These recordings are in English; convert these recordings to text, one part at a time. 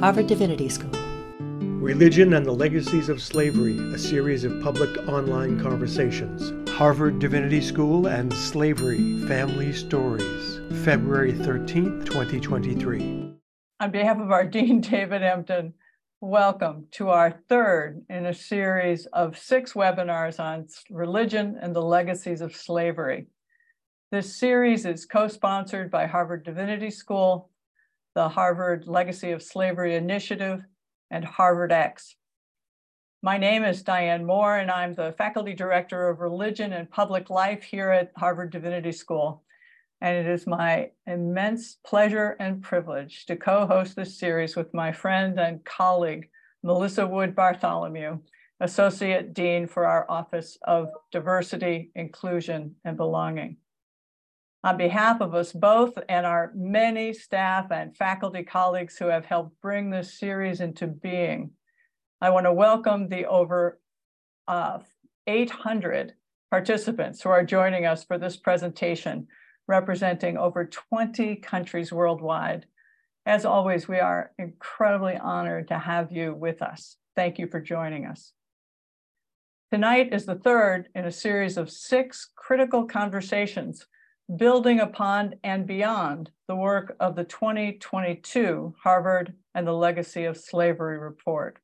Harvard Divinity School. Religion and the Legacies of Slavery, a series of public online conversations. Harvard Divinity School and Slavery Family Stories, February 13th, 2023. On behalf of our Dean, David Hempton, welcome to our third in a series of six webinars on religion and the legacies of slavery. This series is co sponsored by Harvard Divinity School the Harvard Legacy of Slavery Initiative, and Harvard X. My name is Diane Moore, and I'm the Faculty Director of Religion and Public Life here at Harvard Divinity School. And it is my immense pleasure and privilege to co-host this series with my friend and colleague, Melissa Wood Bartholomew, Associate Dean for our Office of Diversity, Inclusion, and Belonging. On behalf of us both and our many staff and faculty colleagues who have helped bring this series into being, I want to welcome the over uh, 800 participants who are joining us for this presentation, representing over 20 countries worldwide. As always, we are incredibly honored to have you with us. Thank you for joining us. Tonight is the third in a series of six critical conversations building upon and beyond the work of the 2022 Harvard and the Legacy of Slavery report.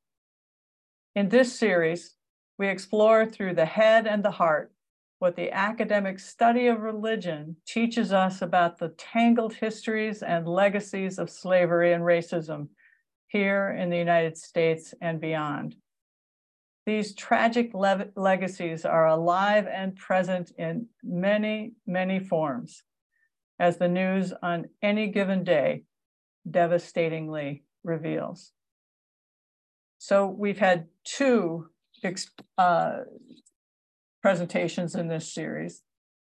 In this series, we explore through the head and the heart what the academic study of religion teaches us about the tangled histories and legacies of slavery and racism here in the United States and beyond. These tragic le legacies are alive and present in many, many forms, as the news on any given day devastatingly reveals. So we've had two uh, presentations in this series.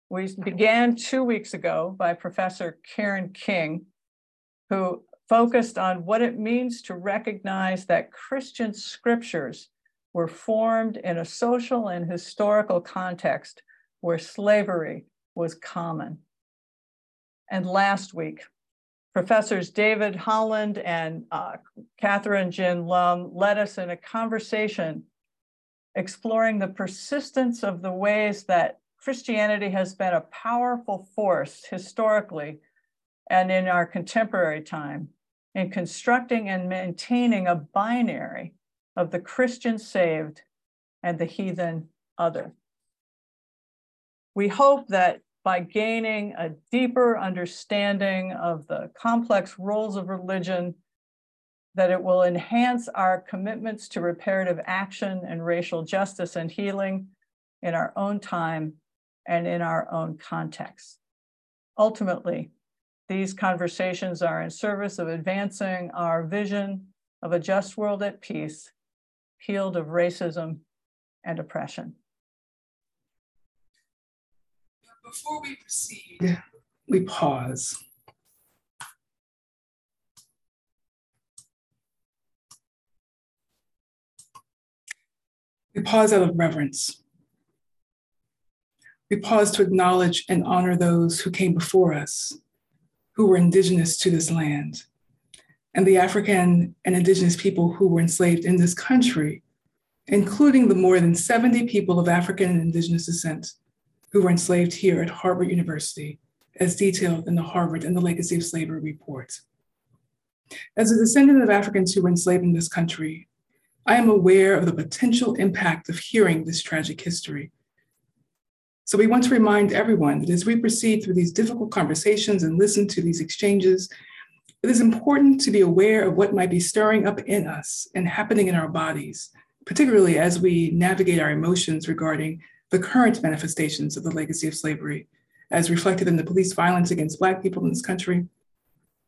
We began two weeks ago by Professor Karen King, who focused on what it means to recognize that Christian scriptures were formed in a social and historical context where slavery was common. And last week, Professors David Holland and uh, Kathryn Gin Lum led us in a conversation exploring the persistence of the ways that Christianity has been a powerful force historically and in our contemporary time in constructing and maintaining a binary of the Christian saved and the heathen other. We hope that by gaining a deeper understanding of the complex roles of religion, that it will enhance our commitments to reparative action and racial justice and healing in our own time and in our own context. Ultimately, these conversations are in service of advancing our vision of a just world at peace healed of racism and oppression. Before we proceed, we pause. We pause out of reverence. We pause to acknowledge and honor those who came before us, who were indigenous to this land and the African and indigenous people who were enslaved in this country, including the more than 70 people of African and indigenous descent who were enslaved here at Harvard University, as detailed in the Harvard and the Legacy of Slavery report. As a descendant of Africans who were enslaved in this country, I am aware of the potential impact of hearing this tragic history. So we want to remind everyone that as we proceed through these difficult conversations and listen to these exchanges, it is important to be aware of what might be stirring up in us and happening in our bodies, particularly as we navigate our emotions regarding the current manifestations of the legacy of slavery, as reflected in the police violence against Black people in this country.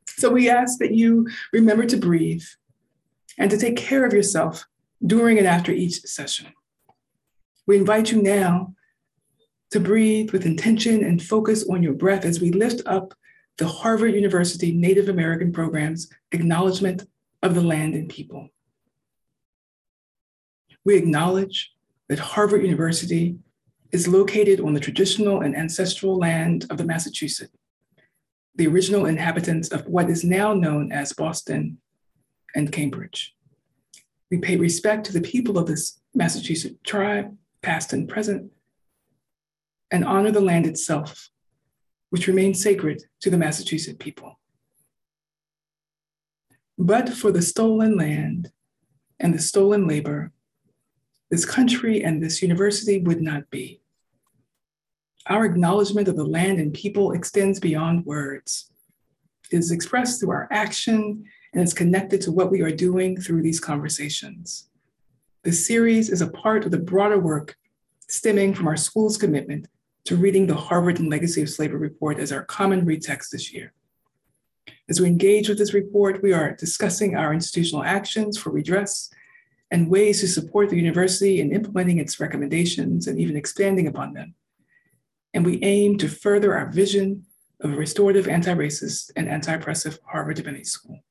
So we ask that you remember to breathe and to take care of yourself during and after each session. We invite you now to breathe with intention and focus on your breath as we lift up the Harvard University Native American Program's Acknowledgement of the Land and People. We acknowledge that Harvard University is located on the traditional and ancestral land of the Massachusetts, the original inhabitants of what is now known as Boston, and Cambridge. We pay respect to the people of this Massachusetts tribe, past and present, and honor the land itself, which remains sacred to the Massachusetts people. But for the stolen land and the stolen labor, this country and this university would not be. Our acknowledgement of the land and people extends beyond words. It is expressed through our action and is connected to what we are doing through these conversations. This series is a part of the broader work stemming from our school's commitment to reading the Harvard and Legacy of Slavery report as our common read text this year. As we engage with this report, we are discussing our institutional actions for redress and ways to support the university in implementing its recommendations and even expanding upon them. And we aim to further our vision of a restorative anti-racist and anti-oppressive Harvard Divinity School.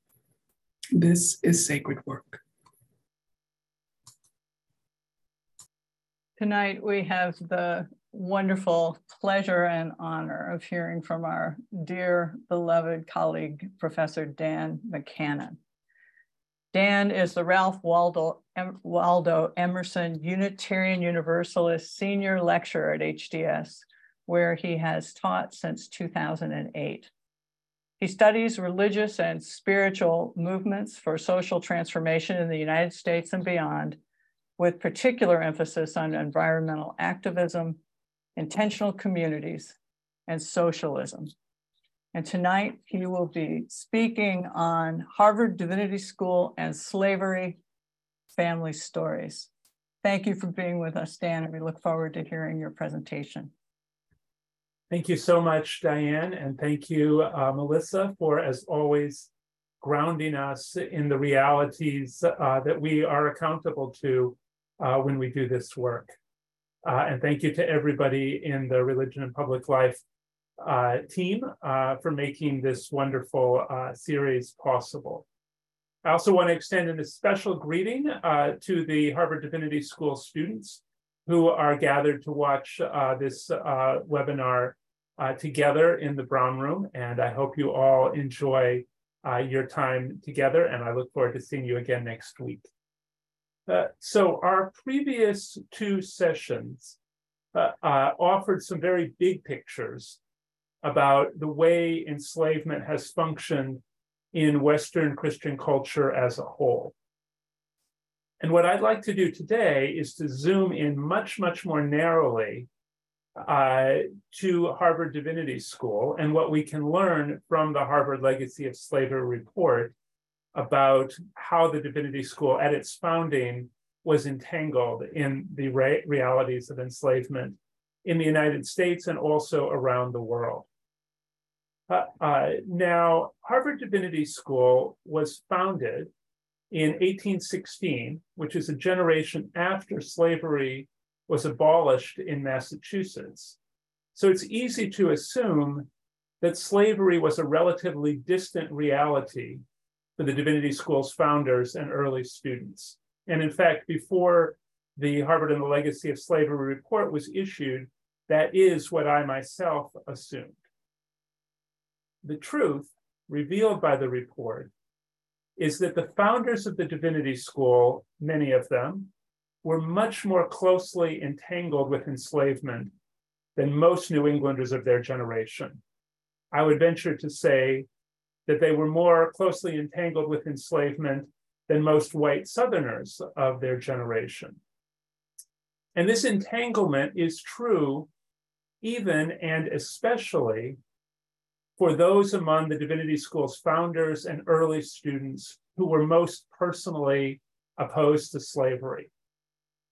This is sacred work. Tonight, we have the wonderful pleasure and honor of hearing from our dear beloved colleague, Professor Dan McKanan. Dan is the Ralph Waldo, Waldo Emerson Unitarian Universalist Senior Lecturer at HDS, where he has taught since 2008. He studies religious and spiritual movements for social transformation in the United States and beyond, with particular emphasis on environmental activism, intentional communities, and socialism. And tonight he will be speaking on Harvard Divinity School and slavery family stories. Thank you for being with us, Dan, and we look forward to hearing your presentation. Thank you so much, Diane, and thank you, uh, Melissa, for, as always, grounding us in the realities uh, that we are accountable to uh, when we do this work. Uh, and thank you to everybody in the Religion and Public Life uh, team uh, for making this wonderful series possible. I also want to extend a special greeting to the Harvard Divinity School students who are gathered to watch uh, this uh, webinar uh, together in the Brown Room. And I hope you all enjoy uh, your time together. And I look forward to seeing you again next week. Uh, so our previous two sessions uh, offered some very big pictures about the way enslavement has functioned in Western Christian culture as a whole. And what I'd like to do today is to zoom in much, much more narrowly uh, to Harvard Divinity School and what we can learn from the Harvard Legacy of Slavery report about how the Divinity School at its founding was entangled in the re realities of enslavement in the United States and also around the world. Uh, uh, now, Harvard Divinity School was founded in 1816, which is a generation after slavery was abolished in Massachusetts. So it's easy to assume that slavery was a relatively distant reality for the Divinity School's founders and early students. And in fact, before the Harvard and the Legacy of Slavery report was issued, that is what I myself assumed. The truth revealed by the report is that the founders of the Divinity School, many of them, were much more closely entangled with enslavement than most New Englanders of their generation. I would venture to say that they were more closely entangled with enslavement than most white Southerners of their generation. And this entanglement is true even and especially for those among the Divinity School's founders and early students who were most personally opposed to slavery.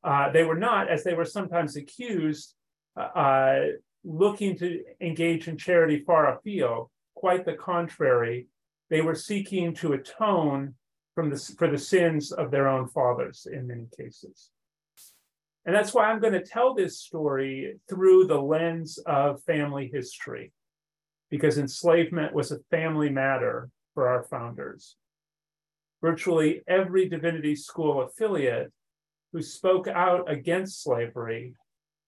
Uh, they were not, as they were sometimes accused, uh, uh, looking to engage in charity far afield. Quite the contrary, they were seeking to atone from the, for the sins of their own fathers in many cases. And that's why I'm going to tell this story through the lens of family history because enslavement was a family matter for our founders. Virtually every divinity school affiliate who spoke out against slavery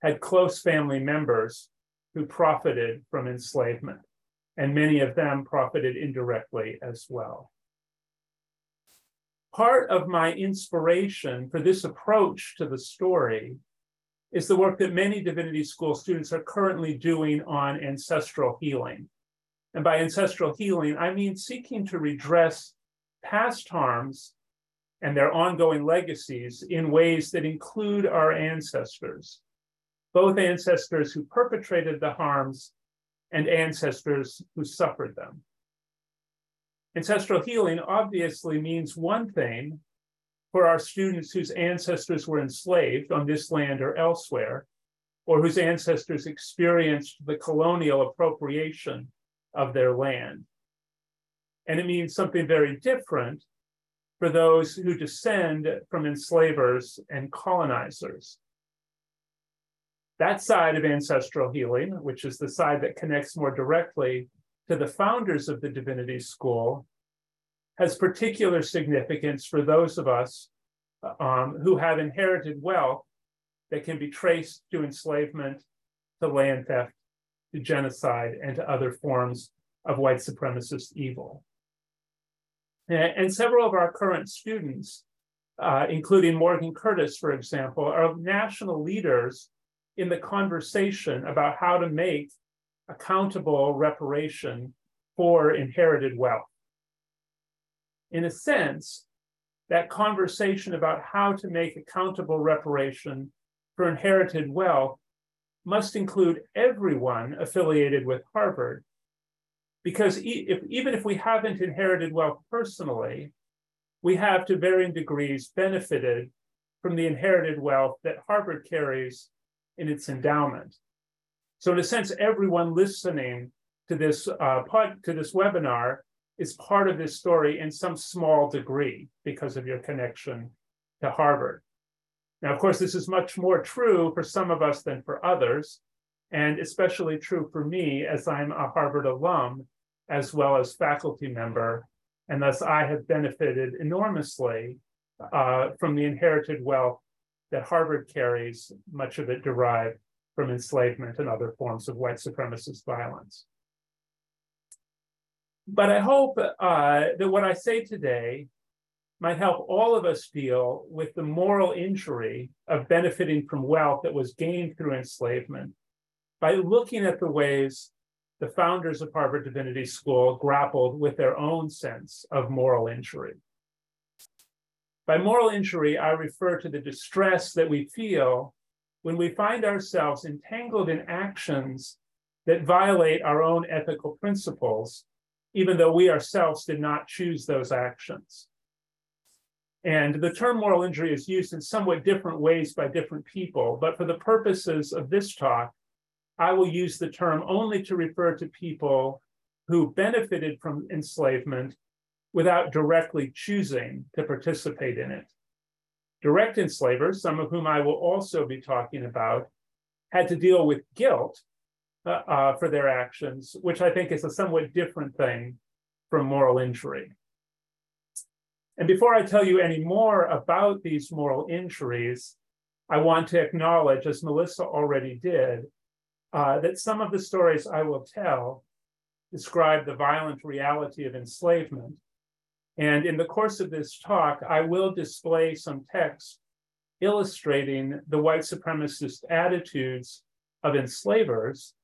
had close family members who profited from enslavement, and many of them profited indirectly as well. part of my inspiration for this approach to the story is the work that many divinity school students are currently doing on ancestral healing. And by ancestral healing, I mean seeking to redress past harms and their ongoing legacies in ways that include our ancestors, both ancestors who perpetrated the harms and ancestors who suffered them. Ancestral healing obviously means one thing for our students whose ancestors were enslaved on this land or elsewhere, or whose ancestors experienced the colonial appropriation of their land. And it means something very different for those who descend from enslavers and colonizers. That side of ancestral healing, which is the side that connects more directly to the founders of the Divinity School, has particular significance for those of us um, who have inherited wealth that can be traced to enslavement, to land theft, to genocide, and to other forms of white supremacist evil. And several of our current students, uh, including Morgan Curtis, for example, are national leaders in the conversation about how to make accountable reparation for inherited wealth. In a sense, that conversation about how to make accountable reparation for inherited wealth must include everyone affiliated with Harvard. Because if, even if we haven't inherited wealth personally, we have to varying degrees benefited from the inherited wealth that Harvard carries in its endowment. So in a sense, everyone listening to this uh, pod, to this webinar is part of this story in some small degree because of your connection to Harvard. Now, of course, this is much more true for some of us than for others, and especially true for me as I'm a Harvard alum as well as faculty member, and thus I have benefited enormously uh, from the inherited wealth that Harvard carries, much of it derived from enslavement and other forms of white supremacist violence. But I hope uh, that what I say today might help all of us deal with the moral injury of benefiting from wealth that was gained through enslavement by looking at the ways the founders of Harvard Divinity School grappled with their own sense of moral injury. By moral injury, I refer to the distress that we feel when we find ourselves entangled in actions that violate our own ethical principles, even though we ourselves did not choose those actions. And the term moral injury is used in somewhat different ways by different people, but for the purposes of this talk, I will use the term only to refer to people who benefited from enslavement without directly choosing to participate in it. Direct enslavers, some of whom I will also be talking about, had to deal with guilt uh, uh, for their actions, which I think is a somewhat different thing from moral injury. And before I tell you any more about these moral injuries, I want to acknowledge, as Melissa already did, uh, that some of the stories I will tell describe the violent reality of enslavement, and in the course of this talk, I will display some text illustrating the white supremacist attitudes of enslavers.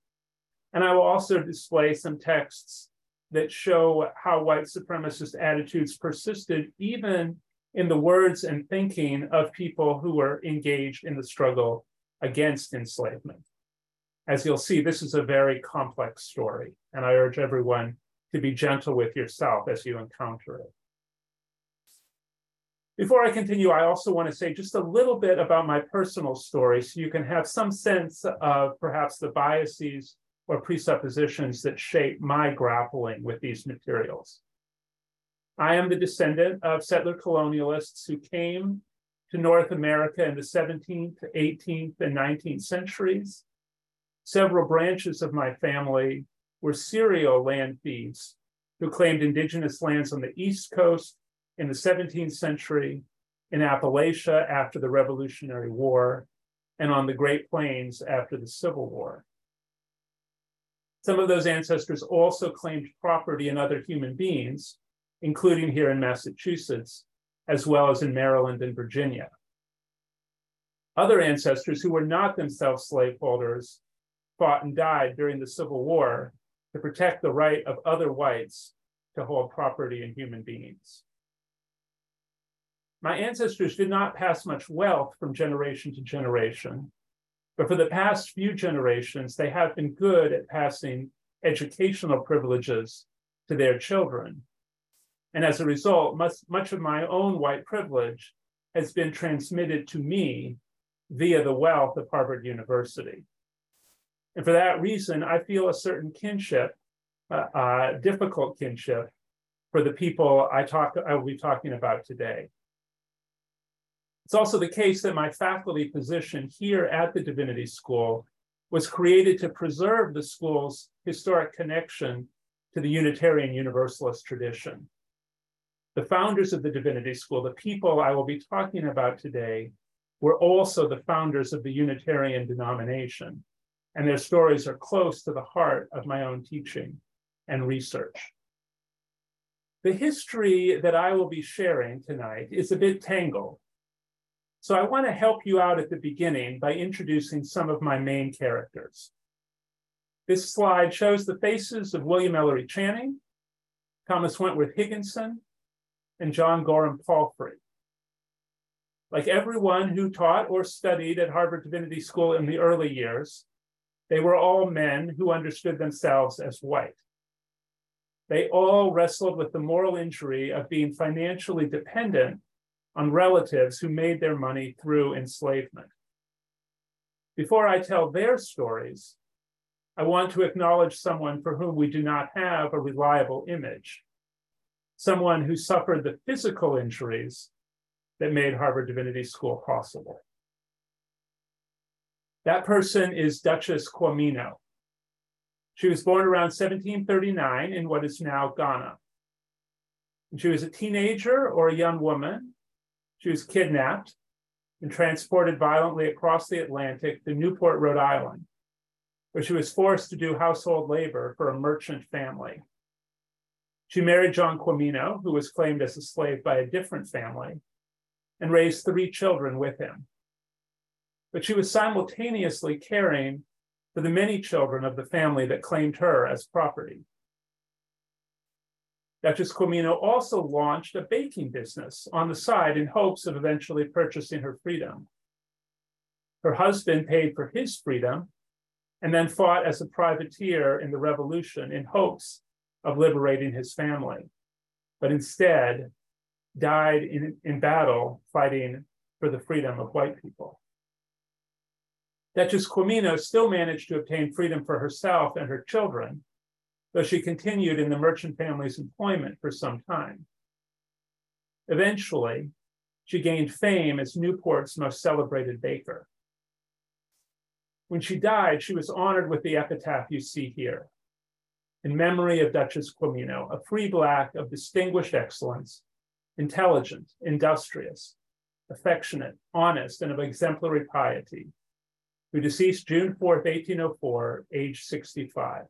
And I will also display some texts that show how white supremacist attitudes persisted even in the words and thinking of people who were engaged in the struggle against enslavement. As you'll see, this is a very complex story, and I urge everyone to be gentle with yourself as you encounter it. Before I continue, I also want to say just a little bit about my personal story so you can have some sense of perhaps the biases or presuppositions that shape my grappling with these materials. I am the descendant of settler colonialists who came to North America in the 17th, 18th, and 19th centuries. Several branches of my family were serial land thieves who claimed indigenous lands on the East Coast in the 17th century, in Appalachia after the Revolutionary War, and on the Great Plains after the Civil War. Some of those ancestors also claimed property in other human beings, including here in Massachusetts, as well as in Maryland and Virginia. Other ancestors who were not themselves slaveholders fought and died during the Civil War to protect the right of other whites to hold property in human beings. My ancestors did not pass much wealth from generation to generation, but for the past few generations, they have been good at passing educational privileges to their children. And as a result, much, much of my own white privilege has been transmitted to me via the wealth of Harvard University. And for that reason, I feel a certain kinship, uh, uh, difficult kinship, for the people I talk I will be talking about today. It's also the case that my faculty position here at the Divinity School was created to preserve the school's historic connection to the Unitarian Universalist tradition. The founders of the Divinity School, the people I will be talking about today, were also the founders of the Unitarian denomination, and their stories are close to the heart of my own teaching and research. The history that I will be sharing tonight is a bit tangled. So I want to help you out at the beginning by introducing some of my main characters. This slide shows the faces of William Ellery Channing, Thomas Wentworth Higginson, and John Gorham Palfrey. Like everyone who taught or studied at Harvard Divinity School in the early years, they were all men who understood themselves as white. They all wrestled with the moral injury of being financially dependent on relatives who made their money through enslavement. Before I tell their stories, I want to acknowledge someone for whom we do not have a reliable image, someone who suffered the physical injuries that made Harvard Divinity School possible. That person is Duchess Quamino. She was born around 1739 in what is now Ghana. She was a teenager or a young woman, she was kidnapped and transported violently across the Atlantic to Newport, Rhode Island, where she was forced to do household labor for a merchant family. She married John Quamino, who was claimed as a slave by a different family, and raised three children with him. But she was simultaneously caring for the many children of the family that claimed her as property. Duchess Quamino also launched a baking business on the side in hopes of eventually purchasing her freedom. Her husband paid for his freedom and then fought as a privateer in the revolution in hopes of liberating his family, but instead died in, in battle fighting for the freedom of white people. Duchess Quamino still managed to obtain freedom for herself and her children, though she continued in the merchant family's employment for some time. Eventually, she gained fame as Newport's most celebrated baker. When she died, she was honored with the epitaph you see here, in memory of Duchess Quamino, a free Black of distinguished excellence, intelligent, industrious, affectionate, honest, and of exemplary piety, who deceased June 4th, 1804, age 65.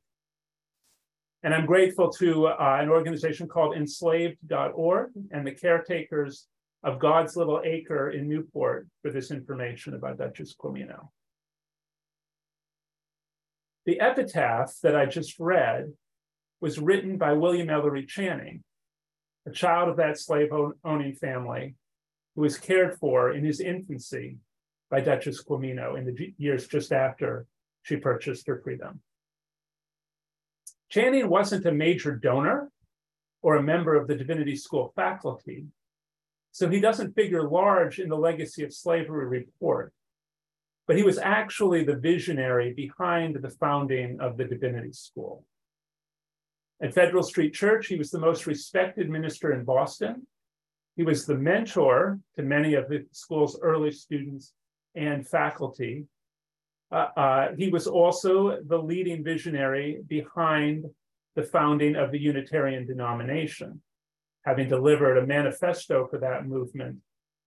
And I'm grateful to uh, an organization called enslaved.org and the caretakers of God's Little Acre in Newport for this information about Duchess Quamino. The epitaph that I just read was written by William Ellery Channing, a child of that slave owning family who was cared for in his infancy by Duchess Quamino in the years just after she purchased her freedom. Channing wasn't a major donor or a member of the Divinity School faculty, so he doesn't figure large in the Legacy of Slavery report, but he was actually the visionary behind the founding of the Divinity School. At Federal Street Church, he was the most respected minister in Boston. He was the mentor to many of the school's early students and faculty. Uh, uh, he was also the leading visionary behind the founding of the Unitarian denomination, having delivered a manifesto for that movement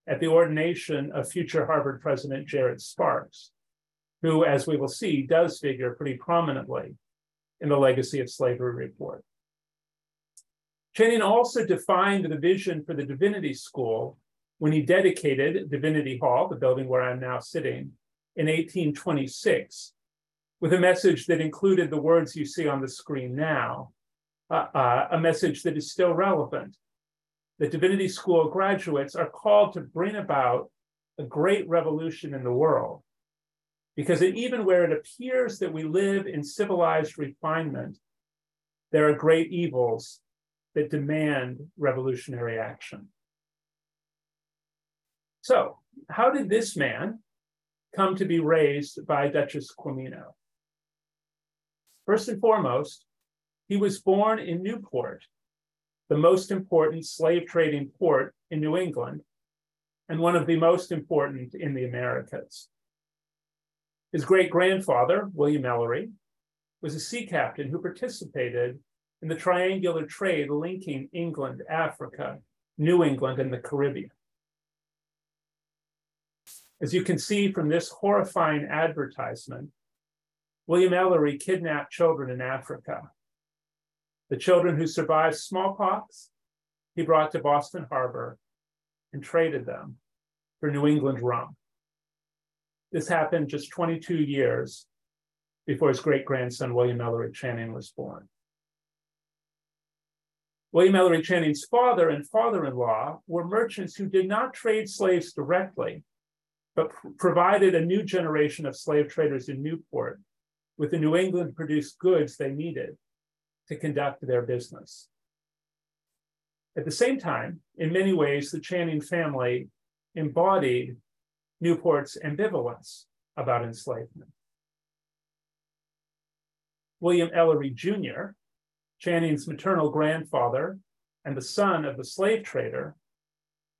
at the ordination of future Harvard President Jared Sparks, who, as we will see, does figure pretty prominently in the Legacy of Slavery report. Channing also defined the vision for the Divinity School when he dedicated Divinity Hall, the building where I'm now sitting, in 1826, with a message that included the words you see on the screen now, uh, uh, a message that is still relevant. The Divinity School graduates are called to bring about a great revolution in the world. Because even where it appears that we live in civilized refinement, there are great evils that demand revolutionary action. So, how did this man come to be raised by Duchess Quamino? First and foremost, he was born in Newport, the most important slave trading port in New England, and one of the most important in the Americas. His great grandfather, William Ellery, was a sea captain who participated in the triangular trade linking England, Africa, New England, and the Caribbean. As you can see from this horrifying advertisement, William Ellery kidnapped children in Africa. The children who survived smallpox, he brought to Boston Harbor and traded them for New England rum. This happened just 22 years before his great grandson, William Ellery Channing, was born. William Ellery Channing's father and father in law were merchants who did not trade slaves directly, but pr- provided a new generation of slave traders in Newport with the New England produced goods they needed to conduct their business. At the same time, in many ways, the Channing family embodied Newport's ambivalence about enslavement. William Ellery Jr., Channing's maternal grandfather and the son of the slave trader,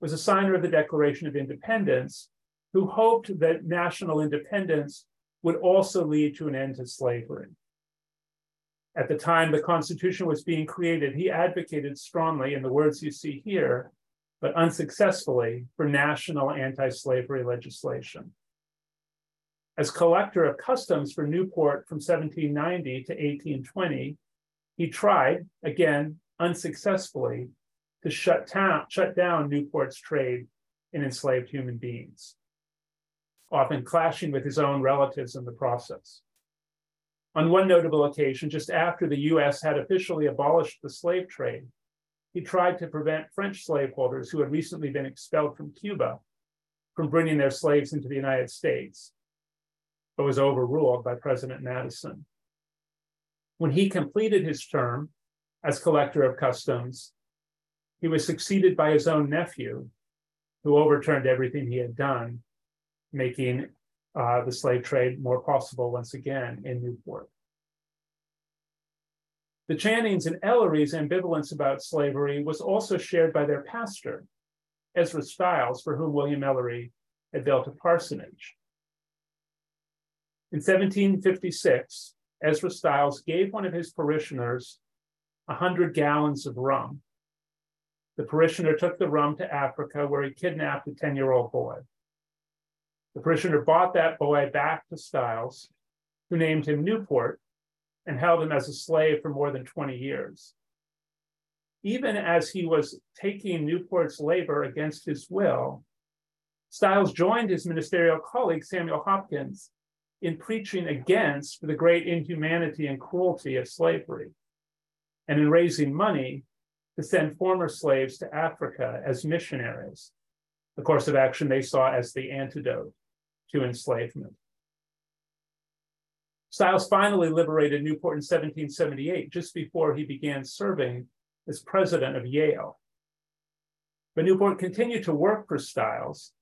was a signer of the Declaration of Independence who hoped that national independence would also lead to an end to slavery. At the time the Constitution was being created, he advocated strongly, in the words you see here, but unsuccessfully, for national anti slavery legislation. As collector of customs for Newport from 1790 to 1820, he tried, again unsuccessfully, to shut, down, shut down Newport's trade in enslaved human beings, often clashing with his own relatives in the process. On one notable occasion, just after the US had officially abolished the slave trade, he tried to prevent French slaveholders who had recently been expelled from Cuba from bringing their slaves into the United States, but was overruled by President Madison. When he completed his term as collector of customs, he was succeeded by his own nephew, who overturned everything he had done, making uh, the slave trade more possible once again in Newport. The Channings and Ellery's ambivalence about slavery was also shared by their pastor, Ezra Stiles, for whom William Ellery had built a parsonage. In 1756, Ezra Stiles gave one of his parishioners 100 gallons of rum. The parishioner took the rum to Africa, where he kidnapped a 10 year old boy. The parishioner bought that boy back to Stiles, who named him Newport and held him as a slave for more than 20 years. Even as he was taking Newport's labor against his will, Stiles joined his ministerial colleague Samuel Hopkins in preaching against the great inhumanity and cruelty of slavery and in raising money to send former slaves to Africa as missionaries, the course of action they saw as the antidote to enslavement. Stiles finally liberated Newport in 1778, just before he began serving as president of Yale. But Newport continued to work for Stiles,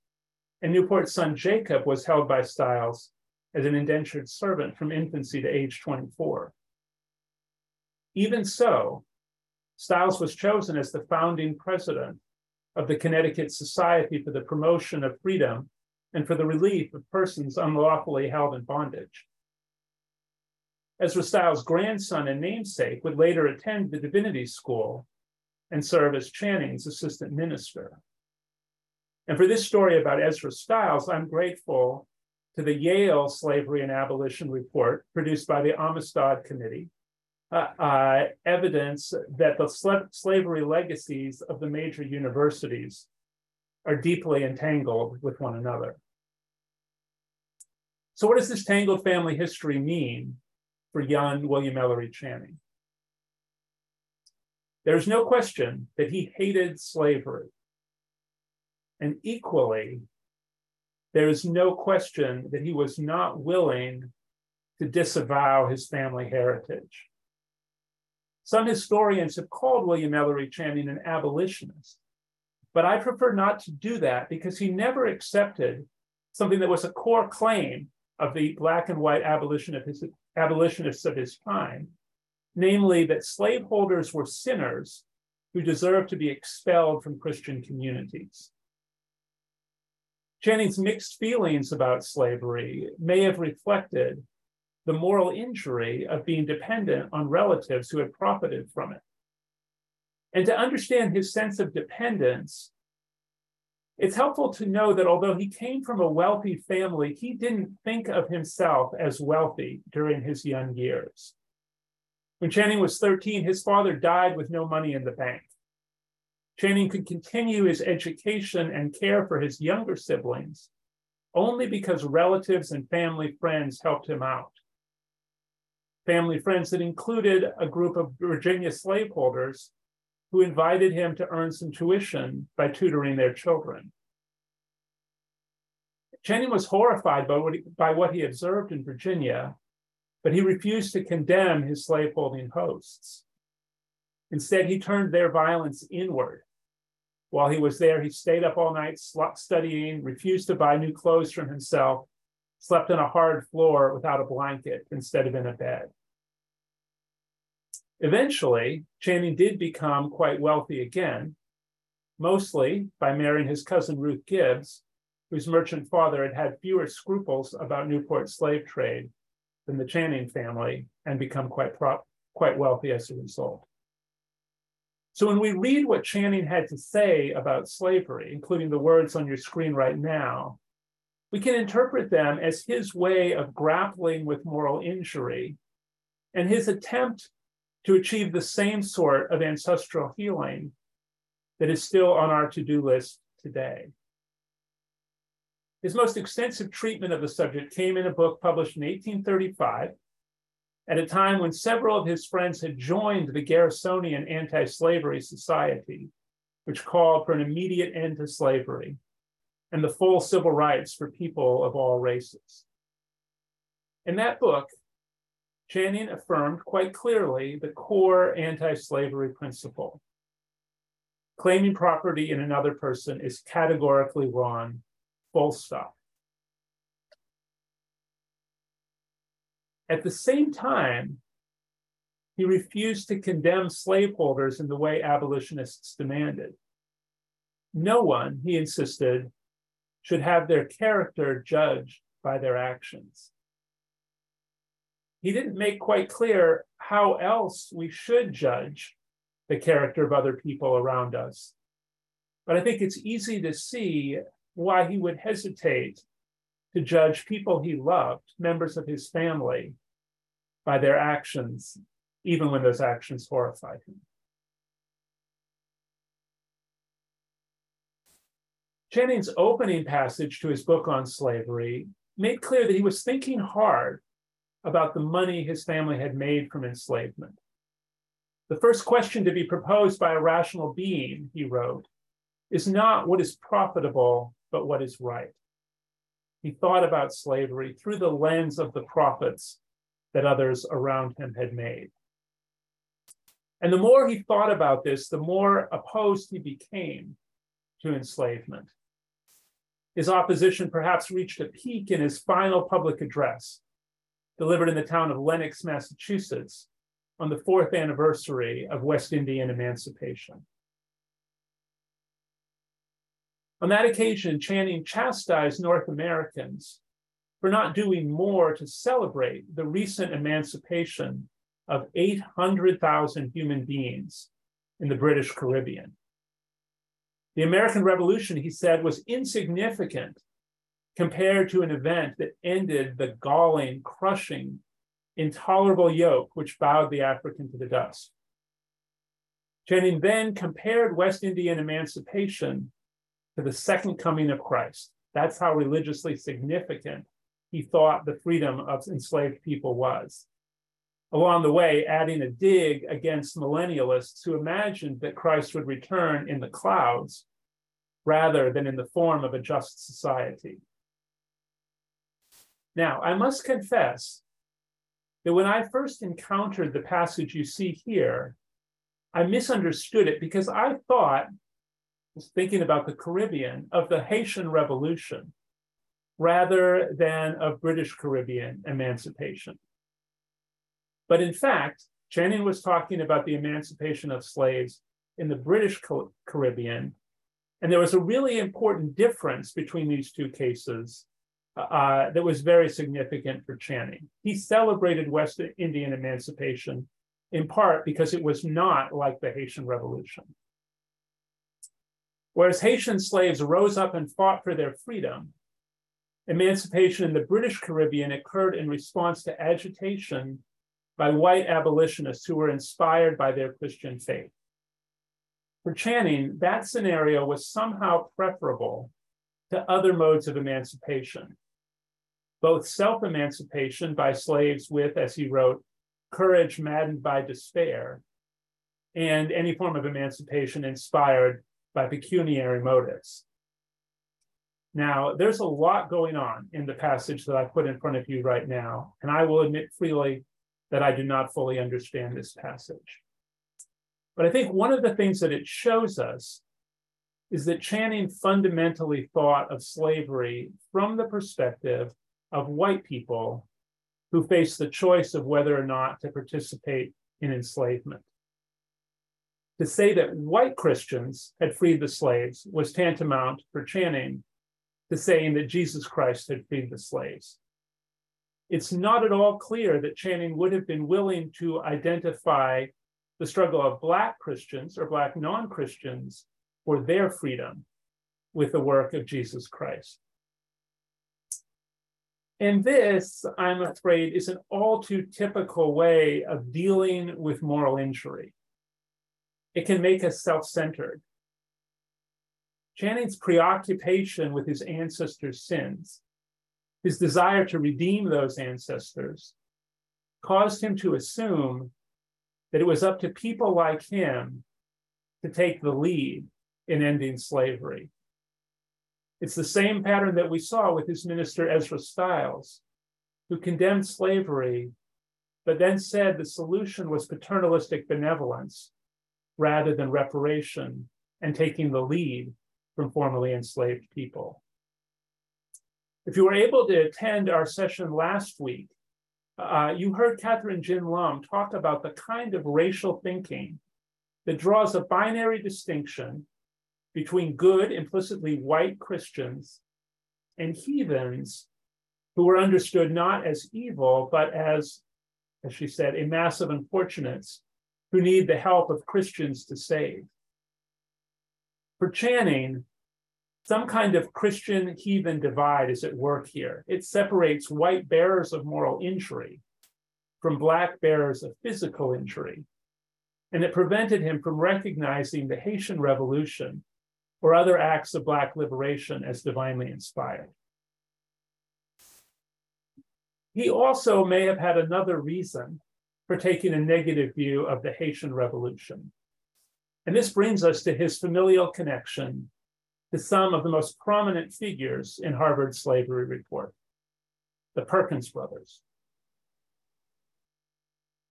and Newport's son Jacob was held by Stiles as an indentured servant from infancy to age 24. Even so, Stiles was chosen as the founding president of the Connecticut Society for the Promotion of Freedom and for the Relief of Persons Unlawfully Held in Bondage. Ezra Stiles' grandson and namesake would later attend the divinity school and serve as Channing's assistant minister. And for this story about Ezra Stiles, I'm grateful to the Yale Slavery and Abolition Report produced by the Amistad Committee uh, uh, evidence that the sl- slavery legacies of the major universities are deeply entangled with one another. So, what does this tangled family history mean for young William Ellery Channing? There's no question that he hated slavery. And equally, there is no question that he was not willing to disavow his family heritage. Some historians have called William Ellery Channing an abolitionist, but I prefer not to do that because he never accepted something that was a core claim of the black and white abolitionists of his time, namely that slaveholders were sinners who deserved to be expelled from Christian communities. Channing's mixed feelings about slavery may have reflected the moral injury of being dependent on relatives who had profited from it. And to understand his sense of dependence, it's helpful to know that although he came from a wealthy family, he didn't think of himself as wealthy during his young years. When Channing was 13, his father died with no money in the bank. Channing could continue his education and care for his younger siblings only because relatives and family friends helped him out. Family friends that included a group of Virginia slaveholders who invited him to earn some tuition by tutoring their children. Channing was horrified by what, he, by what he observed in Virginia, but he refused to condemn his slaveholding hosts. Instead, he turned their violence inward while he was there, he stayed up all night studying, refused to buy new clothes from himself, slept on a hard floor without a blanket instead of in a bed. Eventually, Channing did become quite wealthy again, mostly by marrying his cousin Ruth Gibbs, whose merchant father had had fewer scruples about Newport slave trade than the Channing family and become quite, quite wealthy as a result. So when we read what Channing had to say about slavery, including the words on your screen right now, we can interpret them as his way of grappling with moral injury and his attempt to achieve the same sort of ancestral healing that is still on our to do list today. His most extensive treatment of the subject came in a book published in 1835 at a time when several of his friends had joined the Garrisonian Anti Slavery Society, which called for an immediate end to slavery and the full civil rights for people of all races. In that book, Channing affirmed quite clearly the core anti slavery principle. Claiming property in another person is categorically wrong, full stop. At the same time, he refused to condemn slaveholders in the way abolitionists demanded. No one, he insisted, should have their character judged by their actions. He didn't make quite clear how else we should judge the character of other people around us. But I think it's easy to see why he would hesitate to judge people he loved, members of his family, by their actions, even when those actions horrified him. Channing's opening passage to his book on slavery made clear that he was thinking hard about the money his family had made from enslavement. The first question to be proposed by a rational being, he wrote, is not what is profitable, but what is right he thought about slavery through the lens of the profits that others around him had made. And the more he thought about this, the more opposed he became to enslavement. His opposition perhaps reached a peak in his final public address, delivered in the town of Lenox, Massachusetts, on the fourth anniversary of West Indian emancipation. On that occasion, Channing chastised North Americans for not doing more to celebrate the recent emancipation of 800,000 human beings in the British Caribbean. The American Revolution, he said, was insignificant compared to an event that ended the galling, crushing intolerable yoke which bowed the African to the dust. Channing then compared West Indian emancipation to the second coming of Christ. That's how religiously significant he thought the freedom of enslaved people was. Along the way, adding a dig against millennialists who imagined that Christ would return in the clouds rather than in the form of a just society. Now, I must confess that when I first encountered the passage you see here, I misunderstood it because I thought, was thinking about the Caribbean, of the Haitian Revolution rather than of British Caribbean emancipation. But in fact, Channing was talking about the emancipation of slaves in the British Caribbean. And there was a really important difference between these two cases uh, that was very significant for Channing. He celebrated West Indian emancipation in part because it was not like the Haitian Revolution. Whereas Haitian slaves rose up and fought for their freedom, emancipation in the British Caribbean occurred in response to agitation by white abolitionists who were inspired by their Christian faith. For Channing, that scenario was somehow preferable to other modes of emancipation, both self emancipation by slaves with, as he wrote, courage maddened by despair, and any form of emancipation inspired by pecuniary motives. Now, there's a lot going on in the passage that I put in front of you right now, and I will admit freely that I do not fully understand this passage. But I think one of the things that it shows us is that Channing fundamentally thought of slavery from the perspective of white people who faced the choice of whether or not to participate in enslavement. To say that white Christians had freed the slaves was tantamount for Channing to saying that Jesus Christ had freed the slaves. It's not at all clear that Channing would have been willing to identify the struggle of Black Christians or Black non Christians for their freedom with the work of Jesus Christ. And this, I'm afraid, is an all too typical way of dealing with moral injury. It can make us self centered. Channing's preoccupation with his ancestors' sins, his desire to redeem those ancestors, caused him to assume that it was up to people like him to take the lead in ending slavery. It's the same pattern that we saw with his minister Ezra Stiles, who condemned slavery, but then said the solution was paternalistic benevolence rather than reparation and taking the lead from formerly enslaved people. If you were able to attend our session last week, uh, you heard Kathryn Gin Lum talk about the kind of racial thinking that draws a binary distinction between good, implicitly white Christians and heathens who were understood not as evil, but as, as she said, a mass of unfortunates who need the help of Christians to save. For Channing, some kind of Christian heathen divide is at work here. It separates white bearers of moral injury from black bearers of physical injury. And it prevented him from recognizing the Haitian Revolution or other acts of Black liberation as divinely inspired. He also may have had another reason for taking a negative view of the Haitian Revolution. And this brings us to his familial connection to some of the most prominent figures in Harvard's slavery report, the Perkins brothers.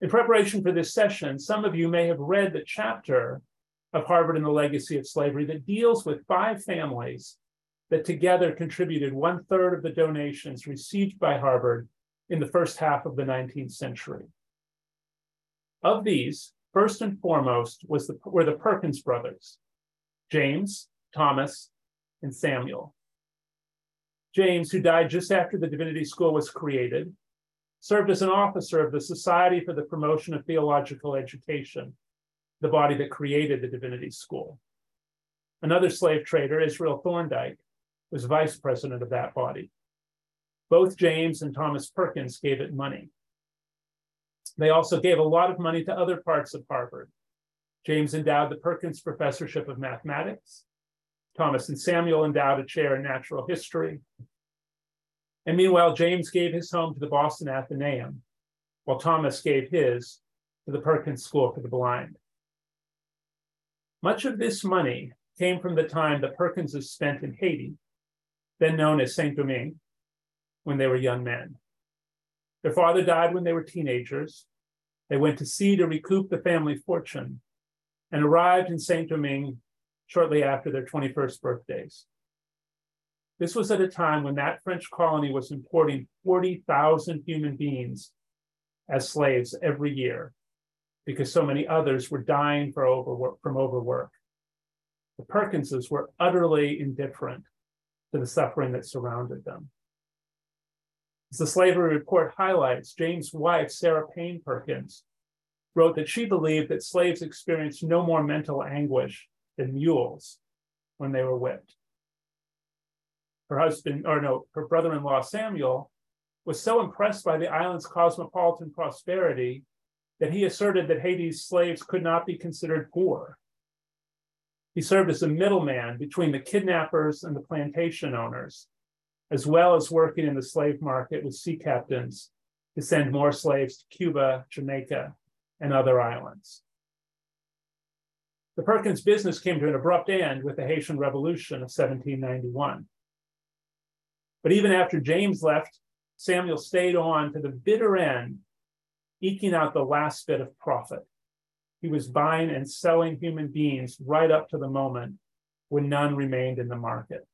In preparation for this session, some of you may have read the chapter of Harvard and the Legacy of Slavery that deals with five families that together contributed one third of the donations received by Harvard in the first half of the 19th century. Of these, first and foremost was the, were the Perkins brothers, James, Thomas, and Samuel. James, who died just after the Divinity School was created, served as an officer of the Society for the Promotion of Theological Education, the body that created the Divinity School. Another slave trader, Israel Thorndike, was vice president of that body. Both James and Thomas Perkins gave it money. They also gave a lot of money to other parts of Harvard. James endowed the Perkins Professorship of Mathematics. Thomas and Samuel endowed a chair in natural history. And meanwhile, James gave his home to the Boston Athenaeum, while Thomas gave his to the Perkins School for the Blind. Much of this money came from the time the Perkinses spent in Haiti, then known as Saint Domingue, when they were young men. Their father died when they were teenagers. They went to sea to recoup the family fortune and arrived in Saint Domingue shortly after their 21st birthdays. This was at a time when that French colony was importing 40,000 human beings as slaves every year because so many others were dying overwork, from overwork. The Perkinses were utterly indifferent to the suffering that surrounded them. As the slavery report highlights, James' wife, Sarah Payne Perkins, wrote that she believed that slaves experienced no more mental anguish than mules when they were whipped. Her husband, or no, her brother in law, Samuel, was so impressed by the island's cosmopolitan prosperity that he asserted that Haiti's slaves could not be considered poor. He served as a middleman between the kidnappers and the plantation owners, as well as working in the slave market with sea captains to send more slaves to Cuba, Jamaica, and other islands. The Perkins business came to an abrupt end with the Haitian Revolution of 1791. But even after James left, Samuel stayed on to the bitter end, eking out the last bit of profit. He was buying and selling human beings right up to the moment when none remained in the market.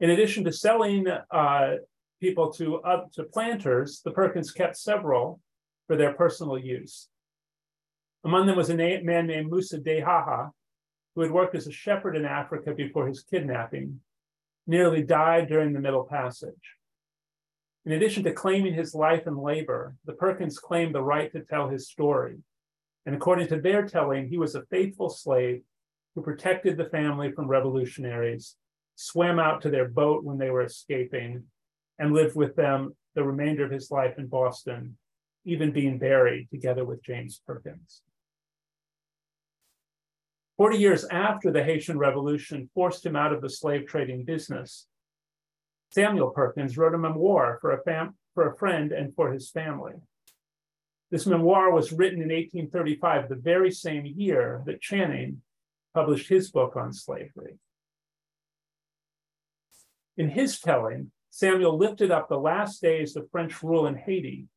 In addition to selling uh, people to, uh, to planters, the Perkins kept several for their personal use. Among them was a na- man named Musa Dehaha, who had worked as a shepherd in Africa before his kidnapping, nearly died during the Middle Passage. In addition to claiming his life and labor, the Perkins claimed the right to tell his story. And according to their telling, he was a faithful slave who protected the family from revolutionaries, swam out to their boat when they were escaping, and lived with them the remainder of his life in Boston, even being buried together with James Perkins. 40 years after the Haitian Revolution forced him out of the slave trading business, Samuel Perkins wrote a memoir for a, fam- for a friend and for his family. This memoir was written in 1835, the very same year that Channing published his book on slavery. In his telling, Samuel lifted up the last days of French rule in Haiti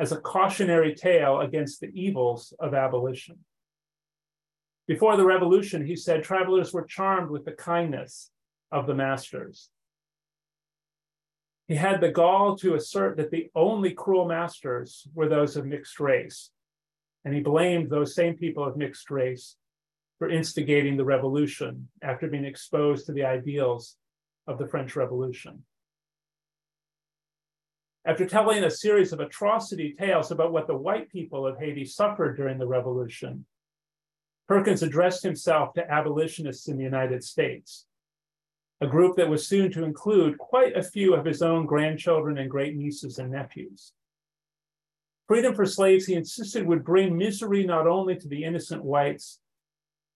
as a cautionary tale against the evils of abolition. Before the revolution, he said, travelers were charmed with the kindness of the masters. He had the gall to assert that the only cruel masters were those of mixed race, and he blamed those same people of mixed race for instigating the revolution after being exposed to the ideals of the French Revolution. After telling a series of atrocity tales about what the white people of Haiti suffered during the revolution, Perkins addressed himself to abolitionists in the United States, a group that was soon to include quite a few of his own grandchildren and great nieces and nephews. Freedom for slaves, he insisted, would bring misery not only to the innocent whites,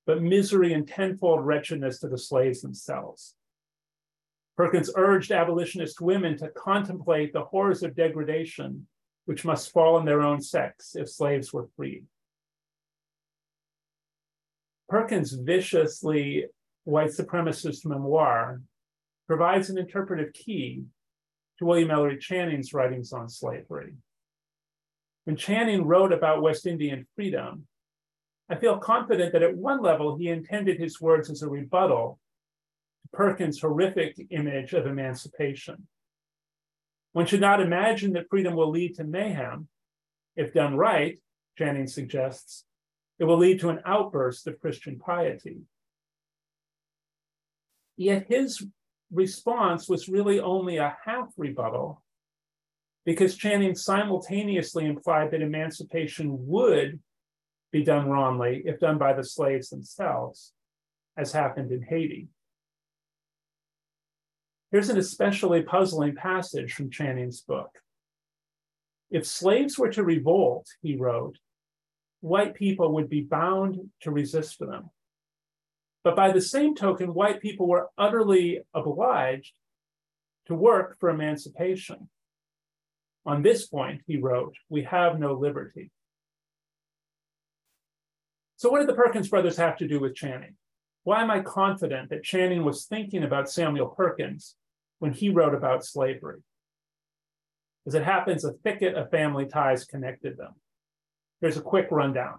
but misery and tenfold wretchedness to the slaves themselves. Perkins urged abolitionist women to contemplate the horrors of degradation which must fall on their own sex if slaves were freed. Perkins' viciously white supremacist memoir provides an interpretive key to William Ellery Channing's writings on slavery. When Channing wrote about West Indian freedom, I feel confident that at one level he intended his words as a rebuttal to Perkins' horrific image of emancipation. One should not imagine that freedom will lead to mayhem. If done right, Channing suggests, it will lead to an outburst of Christian piety. Yet his response was really only a half rebuttal because Channing simultaneously implied that emancipation would be done wrongly if done by the slaves themselves, as happened in Haiti. Here's an especially puzzling passage from Channing's book. If slaves were to revolt, he wrote, white people would be bound to resist them. But by the same token, white people were utterly obliged to work for emancipation. On this point, he wrote, we have no liberty. So, what did the Perkins brothers have to do with Channing? Why am I confident that Channing was thinking about Samuel Perkins when he wrote about slavery? As it happens, a thicket of family ties connected them. Here's a quick rundown.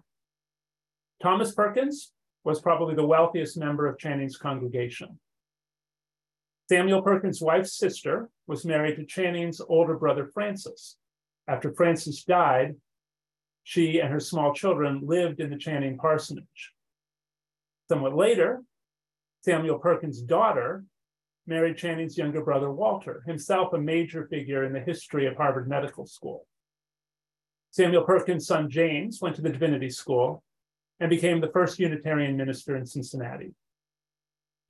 Thomas Perkins was probably the wealthiest member of Channing's congregation. Samuel Perkins' wife's sister was married to Channing's older brother, Francis. After Francis died, she and her small children lived in the Channing parsonage. Somewhat later, Samuel Perkins' daughter married Channing's younger brother, Walter, himself a major figure in the history of Harvard Medical School. Samuel Perkins' son, James, went to the Divinity School and became the first Unitarian minister in Cincinnati.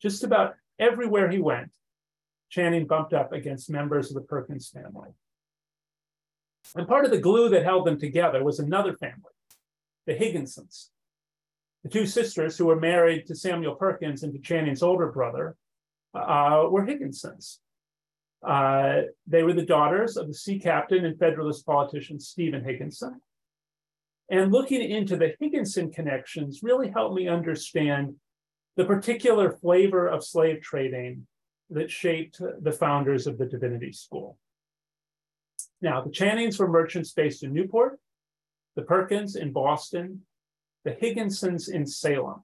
Just about everywhere he went, Channing bumped up against members of the Perkins family. And part of the glue that held them together was another family, the Higginsons. The two sisters who were married to Samuel Perkins and to Channing's older brother uh, were Higginsons. Uh, they were the daughters of the sea captain and Federalist politician Stephen Higginson. And looking into the Higginson connections really helped me understand the particular flavor of slave trading that shaped the founders of the Divinity School. Now, the Channings were merchants based in Newport, the Perkins in Boston, the Higginsons in Salem.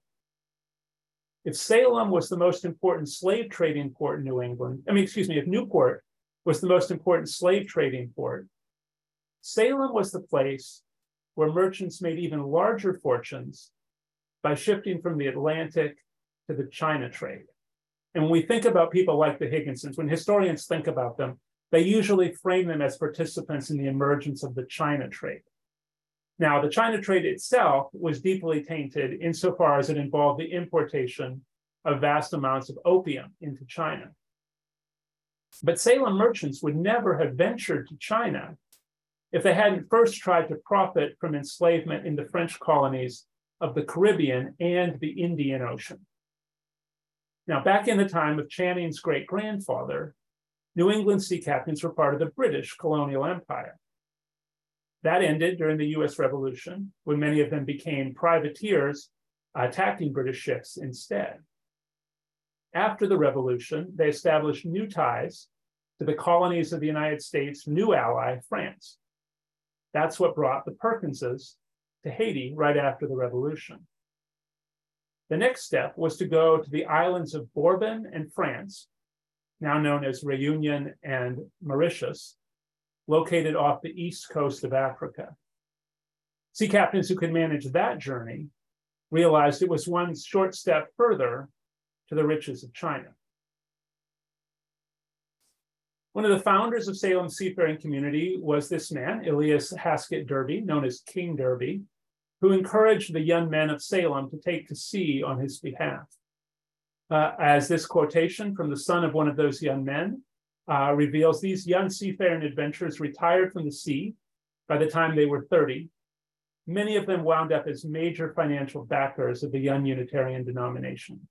If Salem was the most important slave trading port in New England, I mean, excuse me, if Newport was the most important slave trading port, Salem was the place where merchants made even larger fortunes by shifting from the Atlantic to the China trade. And when we think about people like the Higginsons, when historians think about them, they usually frame them as participants in the emergence of the China trade. Now, the China trade itself was deeply tainted insofar as it involved the importation of vast amounts of opium into China. But Salem merchants would never have ventured to China if they hadn't first tried to profit from enslavement in the French colonies of the Caribbean and the Indian Ocean. Now, back in the time of Channing's great grandfather, New England sea captains were part of the British colonial empire. That ended during the US Revolution, when many of them became privateers attacking British ships instead. After the revolution, they established new ties to the colonies of the United States' new ally, France. That's what brought the Perkinses to Haiti right after the revolution. The next step was to go to the islands of Bourbon and France, now known as Reunion and Mauritius, located off the east coast of Africa. Sea captains who could manage that journey realized it was one short step further to the riches of China. One of the founders of Salem seafaring community was this man, Elias Haskett Derby, known as King Derby, who encouraged the young men of Salem to take to sea on his behalf. Uh, as this quotation from the son of one of those young men uh, reveals, these young seafaring adventurers retired from the sea by the time they were 30. Many of them wound up as major financial backers of the young Unitarian denomination.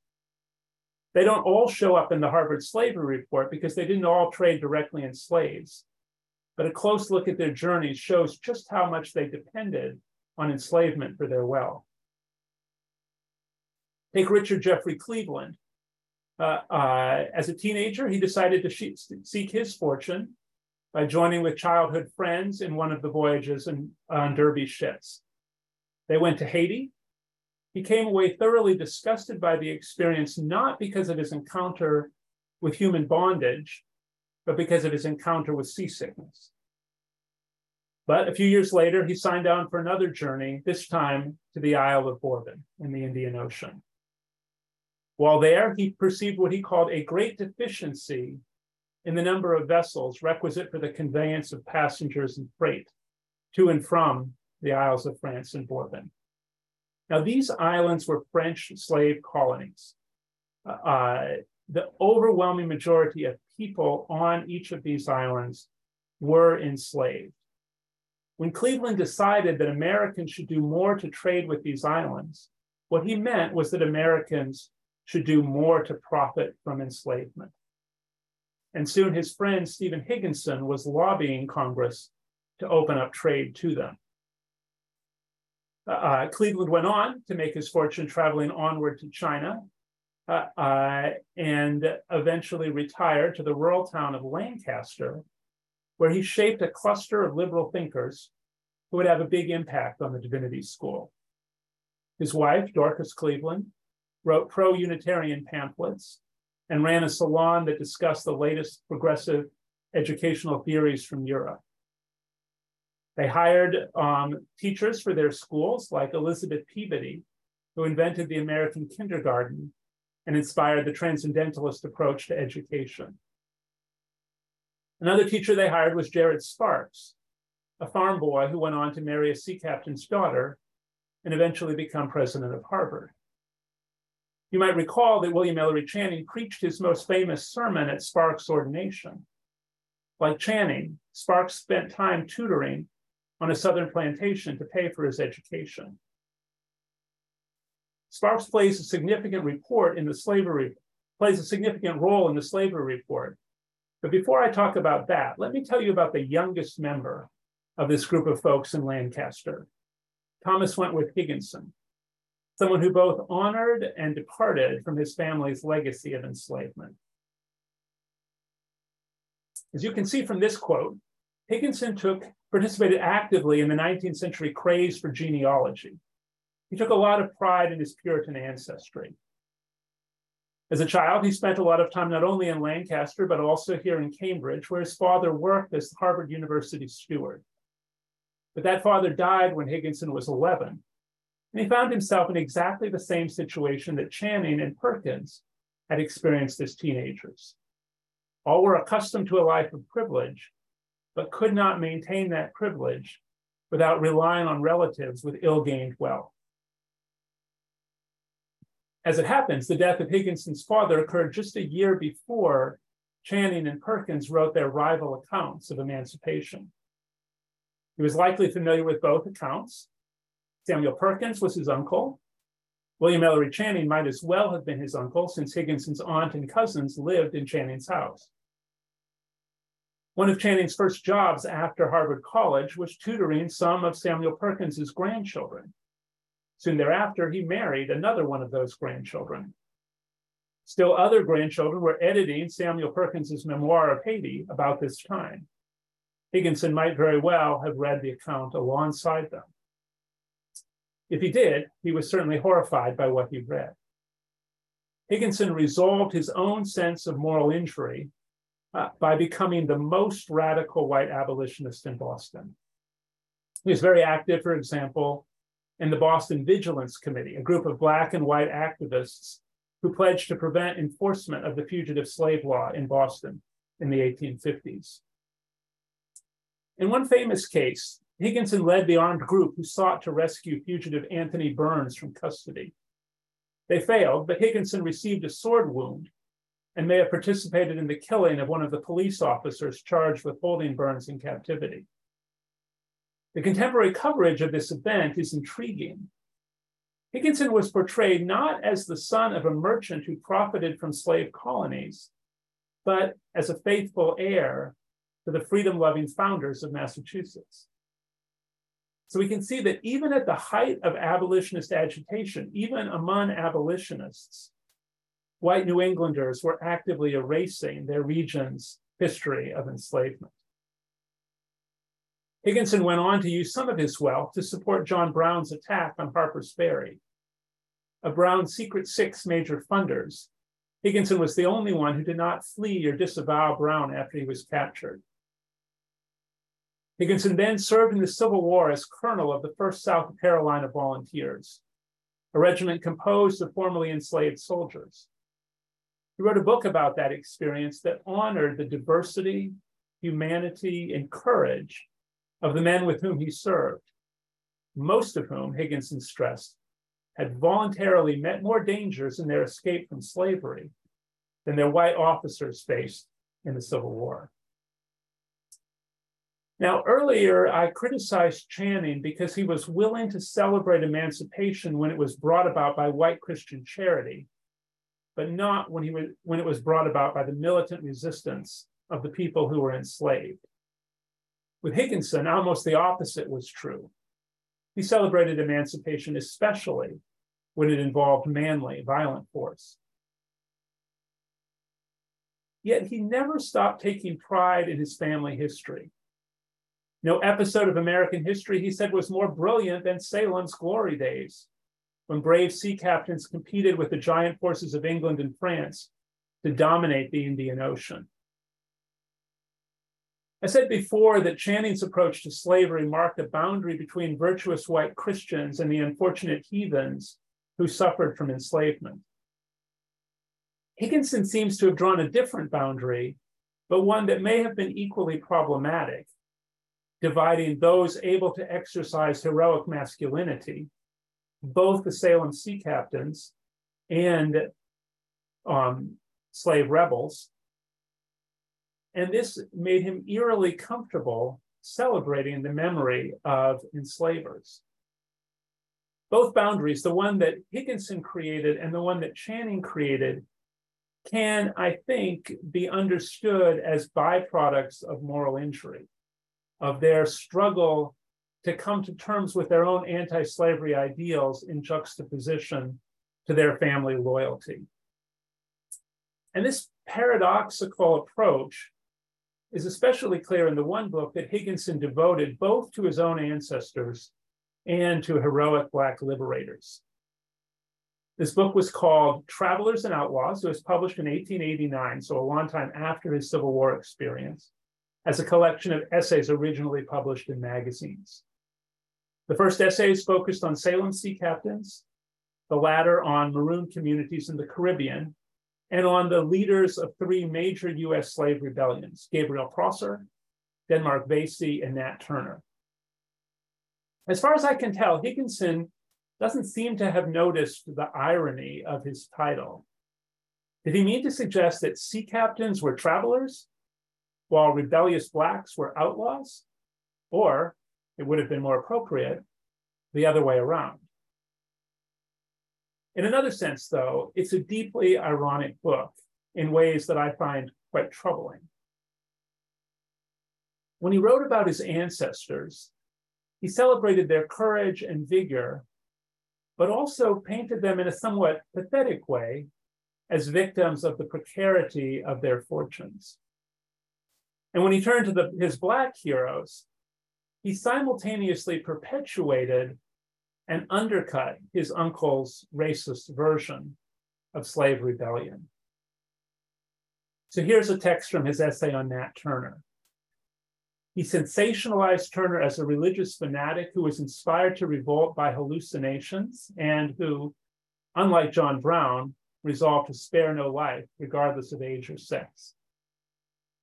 They don't all show up in the Harvard Slavery Report because they didn't all trade directly in slaves. But a close look at their journeys shows just how much they depended on enslavement for their wealth. Take Richard Jeffry Cleveland. Uh, uh, as a teenager, he decided to seek his fortune by joining with childhood friends in one of the voyages on Derby's ships. They went to Haiti, he came away thoroughly disgusted by the experience, not because of his encounter with human bondage, but because of his encounter with seasickness. But a few years later, he signed on for another journey, this time to the Isle of Bourbon in the Indian Ocean. While there, he perceived what he called a great deficiency in the number of vessels requisite for the conveyance of passengers and freight to and from the Isles of France and Bourbon. Now, these islands were French slave colonies. Uh, the overwhelming majority of people on each of these islands were enslaved. When Cleveland decided that Americans should do more to trade with these islands, what he meant was that Americans should do more to profit from enslavement. And soon his friend Stephen Higginson was lobbying Congress to open up trade to them. Uh, uh, Cleveland went on to make his fortune traveling onward to China uh, uh, and eventually retired to the rural town of Lancaster, where he shaped a cluster of liberal thinkers who would have a big impact on the divinity school. His wife, Dorcas Cleveland, wrote pro Unitarian pamphlets and ran a salon that discussed the latest progressive educational theories from Europe. They hired um, teachers for their schools, like Elizabeth Peabody, who invented the American kindergarten and inspired the transcendentalist approach to education. Another teacher they hired was Jared Sparks, a farm boy who went on to marry a sea captain's daughter and eventually become president of Harvard. You might recall that William Ellery Channing preached his most famous sermon at Sparks' ordination. Like Channing, Sparks spent time tutoring on a southern plantation to pay for his education. Sparks plays a significant report in the slavery, plays a significant role in the slavery report. But before I talk about that, let me tell you about the youngest member of this group of folks in Lancaster, Thomas Wentworth Higginson, someone who both honored and departed from his family's legacy of enslavement. As you can see from this quote, Higginson took participated actively in the 19th century craze for genealogy. He took a lot of pride in his Puritan ancestry. As a child, he spent a lot of time not only in Lancaster, but also here in Cambridge, where his father worked as the Harvard University steward. But that father died when Higginson was 11, and he found himself in exactly the same situation that Channing and Perkins had experienced as teenagers. All were accustomed to a life of privilege, but could not maintain that privilege without relying on relatives with ill gained wealth. As it happens, the death of Higginson's father occurred just a year before Channing and Perkins wrote their rival accounts of emancipation. He was likely familiar with both accounts. Samuel Perkins was his uncle. William Ellery Channing might as well have been his uncle since Higginson's aunt and cousins lived in Channing's house. One of Channing's first jobs after Harvard College was tutoring some of Samuel Perkins's grandchildren. Soon thereafter, he married another one of those grandchildren. Still other grandchildren were editing Samuel Perkins's memoir of Haiti about this time. Higginson might very well have read the account alongside them. If he did, he was certainly horrified by what he read. Higginson resolved his own sense of moral injury uh, by becoming the most radical white abolitionist in Boston. He was very active, for example, in the Boston Vigilance Committee, a group of Black and white activists who pledged to prevent enforcement of the fugitive slave law in Boston in the 1850s. In one famous case, Higginson led the armed group who sought to rescue fugitive Anthony Burns from custody. They failed, but Higginson received a sword wound and may have participated in the killing of one of the police officers charged with holding Burns in captivity. The contemporary coverage of this event is intriguing. Higginson was portrayed not as the son of a merchant who profited from slave colonies, but as a faithful heir to the freedom loving founders of Massachusetts. So we can see that even at the height of abolitionist agitation, even among abolitionists, white New Englanders were actively erasing their region's history of enslavement. Higginson went on to use some of his wealth to support John Brown's attack on Harper's Ferry. Of Brown's secret six major funders, Higginson was the only one who did not flee or disavow Brown after he was captured. Higginson then served in the Civil War as colonel of the 1st South Carolina Volunteers, a regiment composed of formerly enslaved soldiers. He wrote a book about that experience that honored the diversity, humanity, and courage of the men with whom he served, most of whom, Higginson stressed, had voluntarily met more dangers in their escape from slavery than their white officers faced in the Civil War. Now, earlier I criticized Channing because he was willing to celebrate emancipation when it was brought about by white Christian charity, but not when, he was, when it was brought about by the militant resistance of the people who were enslaved. With Higginson, almost the opposite was true. He celebrated emancipation, especially when it involved manly, violent force. Yet he never stopped taking pride in his family history. No episode of American history, he said, was more brilliant than Salem's glory days, when brave sea captains competed with the giant forces of England and France to dominate the Indian Ocean. I said before that Channing's approach to slavery marked a boundary between virtuous white Christians and the unfortunate heathens who suffered from enslavement. Higginson seems to have drawn a different boundary, but one that may have been equally problematic, dividing those able to exercise heroic masculinity, both the Salem sea captains and um, slave rebels. And this made him eerily comfortable celebrating the memory of enslavers. Both boundaries, the one that Higginson created and the one that Channing created, can, I think, be understood as byproducts of moral injury, of their struggle to come to terms with their own anti slavery ideals in juxtaposition to their family loyalty. And this paradoxical approach is especially clear in the one book that Higginson devoted both to his own ancestors and to heroic Black liberators. This book was called Travelers and Outlaws. It was published in 1889, so a long time after his Civil War experience, as a collection of essays originally published in magazines. The first essays focused on Salem sea captains, the latter on maroon communities in the Caribbean, and on the leaders of three major US slave rebellions Gabriel Prosser, Denmark Vesey, and Nat Turner. As far as I can tell, Higginson doesn't seem to have noticed the irony of his title. Did he mean to suggest that sea captains were travelers while rebellious blacks were outlaws? Or it would have been more appropriate the other way around. In another sense, though, it's a deeply ironic book in ways that I find quite troubling. When he wrote about his ancestors, he celebrated their courage and vigor but also painted them in a somewhat pathetic way as victims of the precarity of their fortunes. And when he turned to the, his Black heroes, he simultaneously perpetuated and undercut his uncle's racist version of slave rebellion. So here's a text from his essay on Nat Turner. He sensationalized Turner as a religious fanatic who was inspired to revolt by hallucinations and who, unlike John Brown, resolved to spare no life, regardless of age or sex.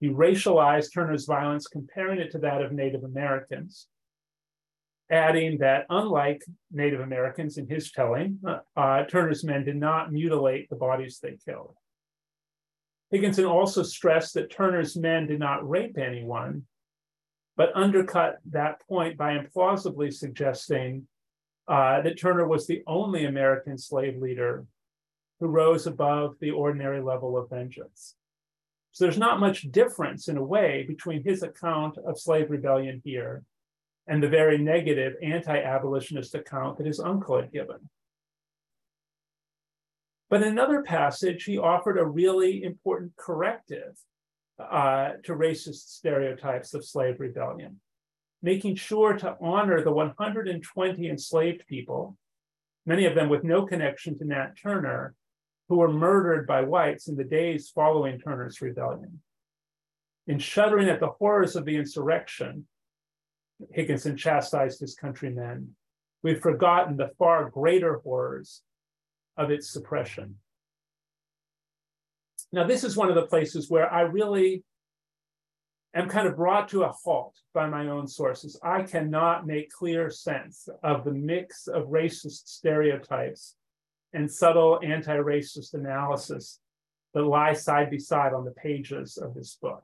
He racialized Turner's violence, comparing it to that of Native Americans, adding that unlike Native Americans in his telling, uh, uh Turner's men did not mutilate the bodies they killed. Higginson also stressed that Turner's men did not rape anyone, but undercut that point by implausibly suggesting uh, that Turner was the only American slave leader who rose above the ordinary level of vengeance. So there's not much difference in a way between his account of slave rebellion here and the very negative anti-abolitionist account that his uncle had given. But in another passage, he offered a really important corrective uh, to racist stereotypes of slave rebellion, making sure to honor the 120 enslaved people, many of them with no connection to Nat Turner, who were murdered by whites in the days following Turner's rebellion. In shuddering at the horrors of the insurrection, Higginson chastised his countrymen. We've forgotten the far greater horrors of its suppression. Now, this is one of the places where I really am kind of brought to a halt by my own sources. I cannot make clear sense of the mix of racist stereotypes and subtle anti racist analysis that lie side by side on the pages of this book.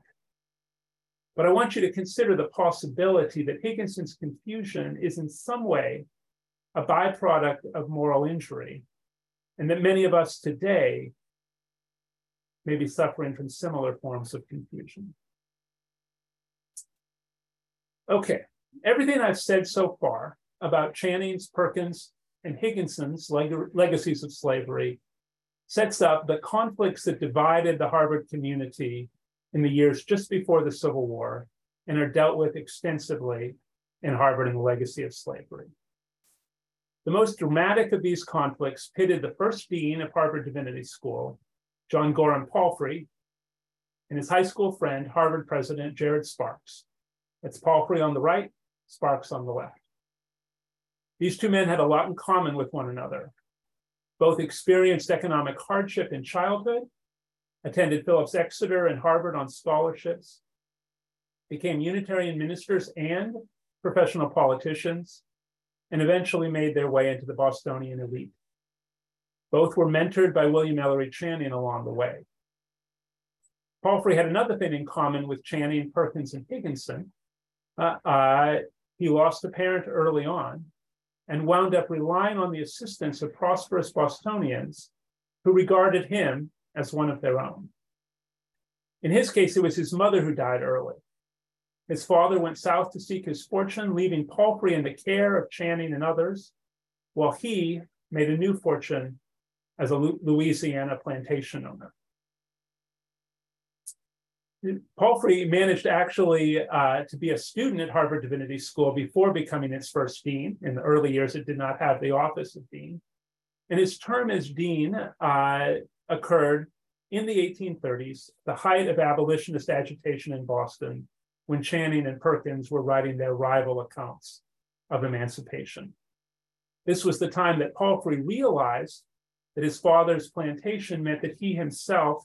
But I want you to consider the possibility that Higginson's confusion is in some way a byproduct of moral injury, and that many of us today may be suffering from similar forms of confusion. Okay, everything I've said so far about Channing's, Perkins, and Higginson's leg- legacies of slavery sets up the conflicts that divided the Harvard community in the years just before the Civil War and are dealt with extensively in Harvard and the legacy of slavery. The most dramatic of these conflicts pitted the first dean of Harvard Divinity School, John Gorham Palfrey, and his high school friend, Harvard President Jared Sparks. That's Palfrey on the right, Sparks on the left. These two men had a lot in common with one another. Both experienced economic hardship in childhood, attended Phillips Exeter and Harvard on scholarships, became Unitarian ministers and professional politicians, and eventually made their way into the Bostonian elite. Both were mentored by William Ellery Channing along the way. Palfrey had another thing in common with Channing, Perkins, and Higginson. Uh, uh, he lost a parent early on and wound up relying on the assistance of prosperous Bostonians who regarded him as one of their own. In his case, it was his mother who died early. His father went south to seek his fortune, leaving Palfrey in the care of Channing and others, while he made a new fortune as a Louisiana plantation owner. Palfrey managed actually uh, to be a student at Harvard Divinity School before becoming its first dean. In the early years, it did not have the office of dean. And his term as dean uh, occurred in the 1830s, the height of abolitionist agitation in Boston, when Channing and Perkins were writing their rival accounts of emancipation. This was the time that Palfrey realized that his father's plantation meant that he himself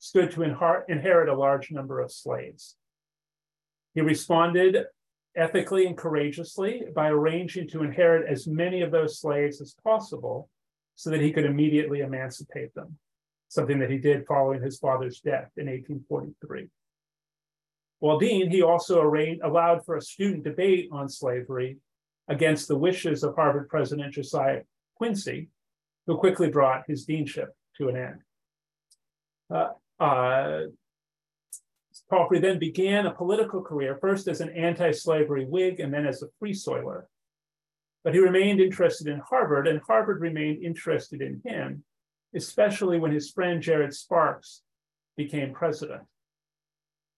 stood to inherit a large number of slaves. He responded ethically and courageously by arranging to inherit as many of those slaves as possible so that he could immediately emancipate them, something that he did following his father's death in 1843. While dean, he also arranged, allowed for a student debate on slavery against the wishes of Harvard President Josiah Quincy, who quickly brought his deanship to an end. Uh, uh, Palfrey then began a political career, first as an anti slavery Whig and then as a free soiler. But he remained interested in Harvard, and Harvard remained interested in him, especially when his friend Jared Sparks became president.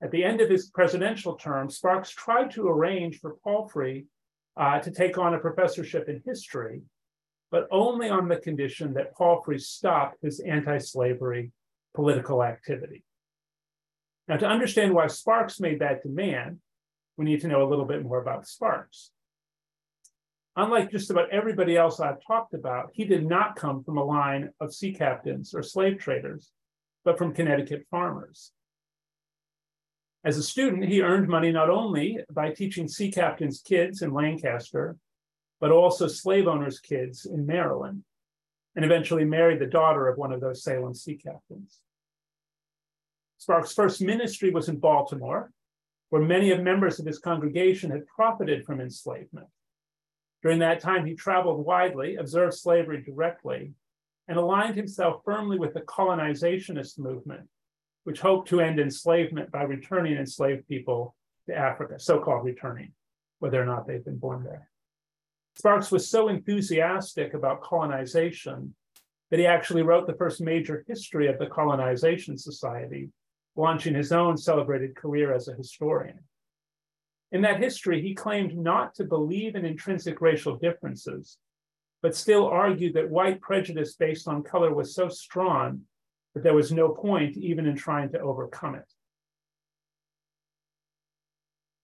At the end of his presidential term, Sparks tried to arrange for Palfrey uh, to take on a professorship in history, but only on the condition that Palfrey stop his anti slavery political activity. Now, to understand why Sparks made that demand, we need to know a little bit more about Sparks. Unlike just about everybody else I've talked about, he did not come from a line of sea captains or slave traders, but from Connecticut farmers. As a student, he earned money not only by teaching sea captains' kids in Lancaster, but also slave owners' kids in Maryland and eventually married the daughter of one of those Salem sea captains. Sparks' first ministry was in Baltimore, where many of members of his congregation had profited from enslavement. During that time, he traveled widely, observed slavery directly, and aligned himself firmly with the colonizationist movement, which hoped to end enslavement by returning enslaved people to Africa, so called returning, whether or not they've been born there. Sparks was so enthusiastic about colonization that he actually wrote the first major history of the Colonization Society, launching his own celebrated career as a historian. In that history, he claimed not to believe in intrinsic racial differences, but still argued that white prejudice based on color was so strong that there was no point even in trying to overcome it.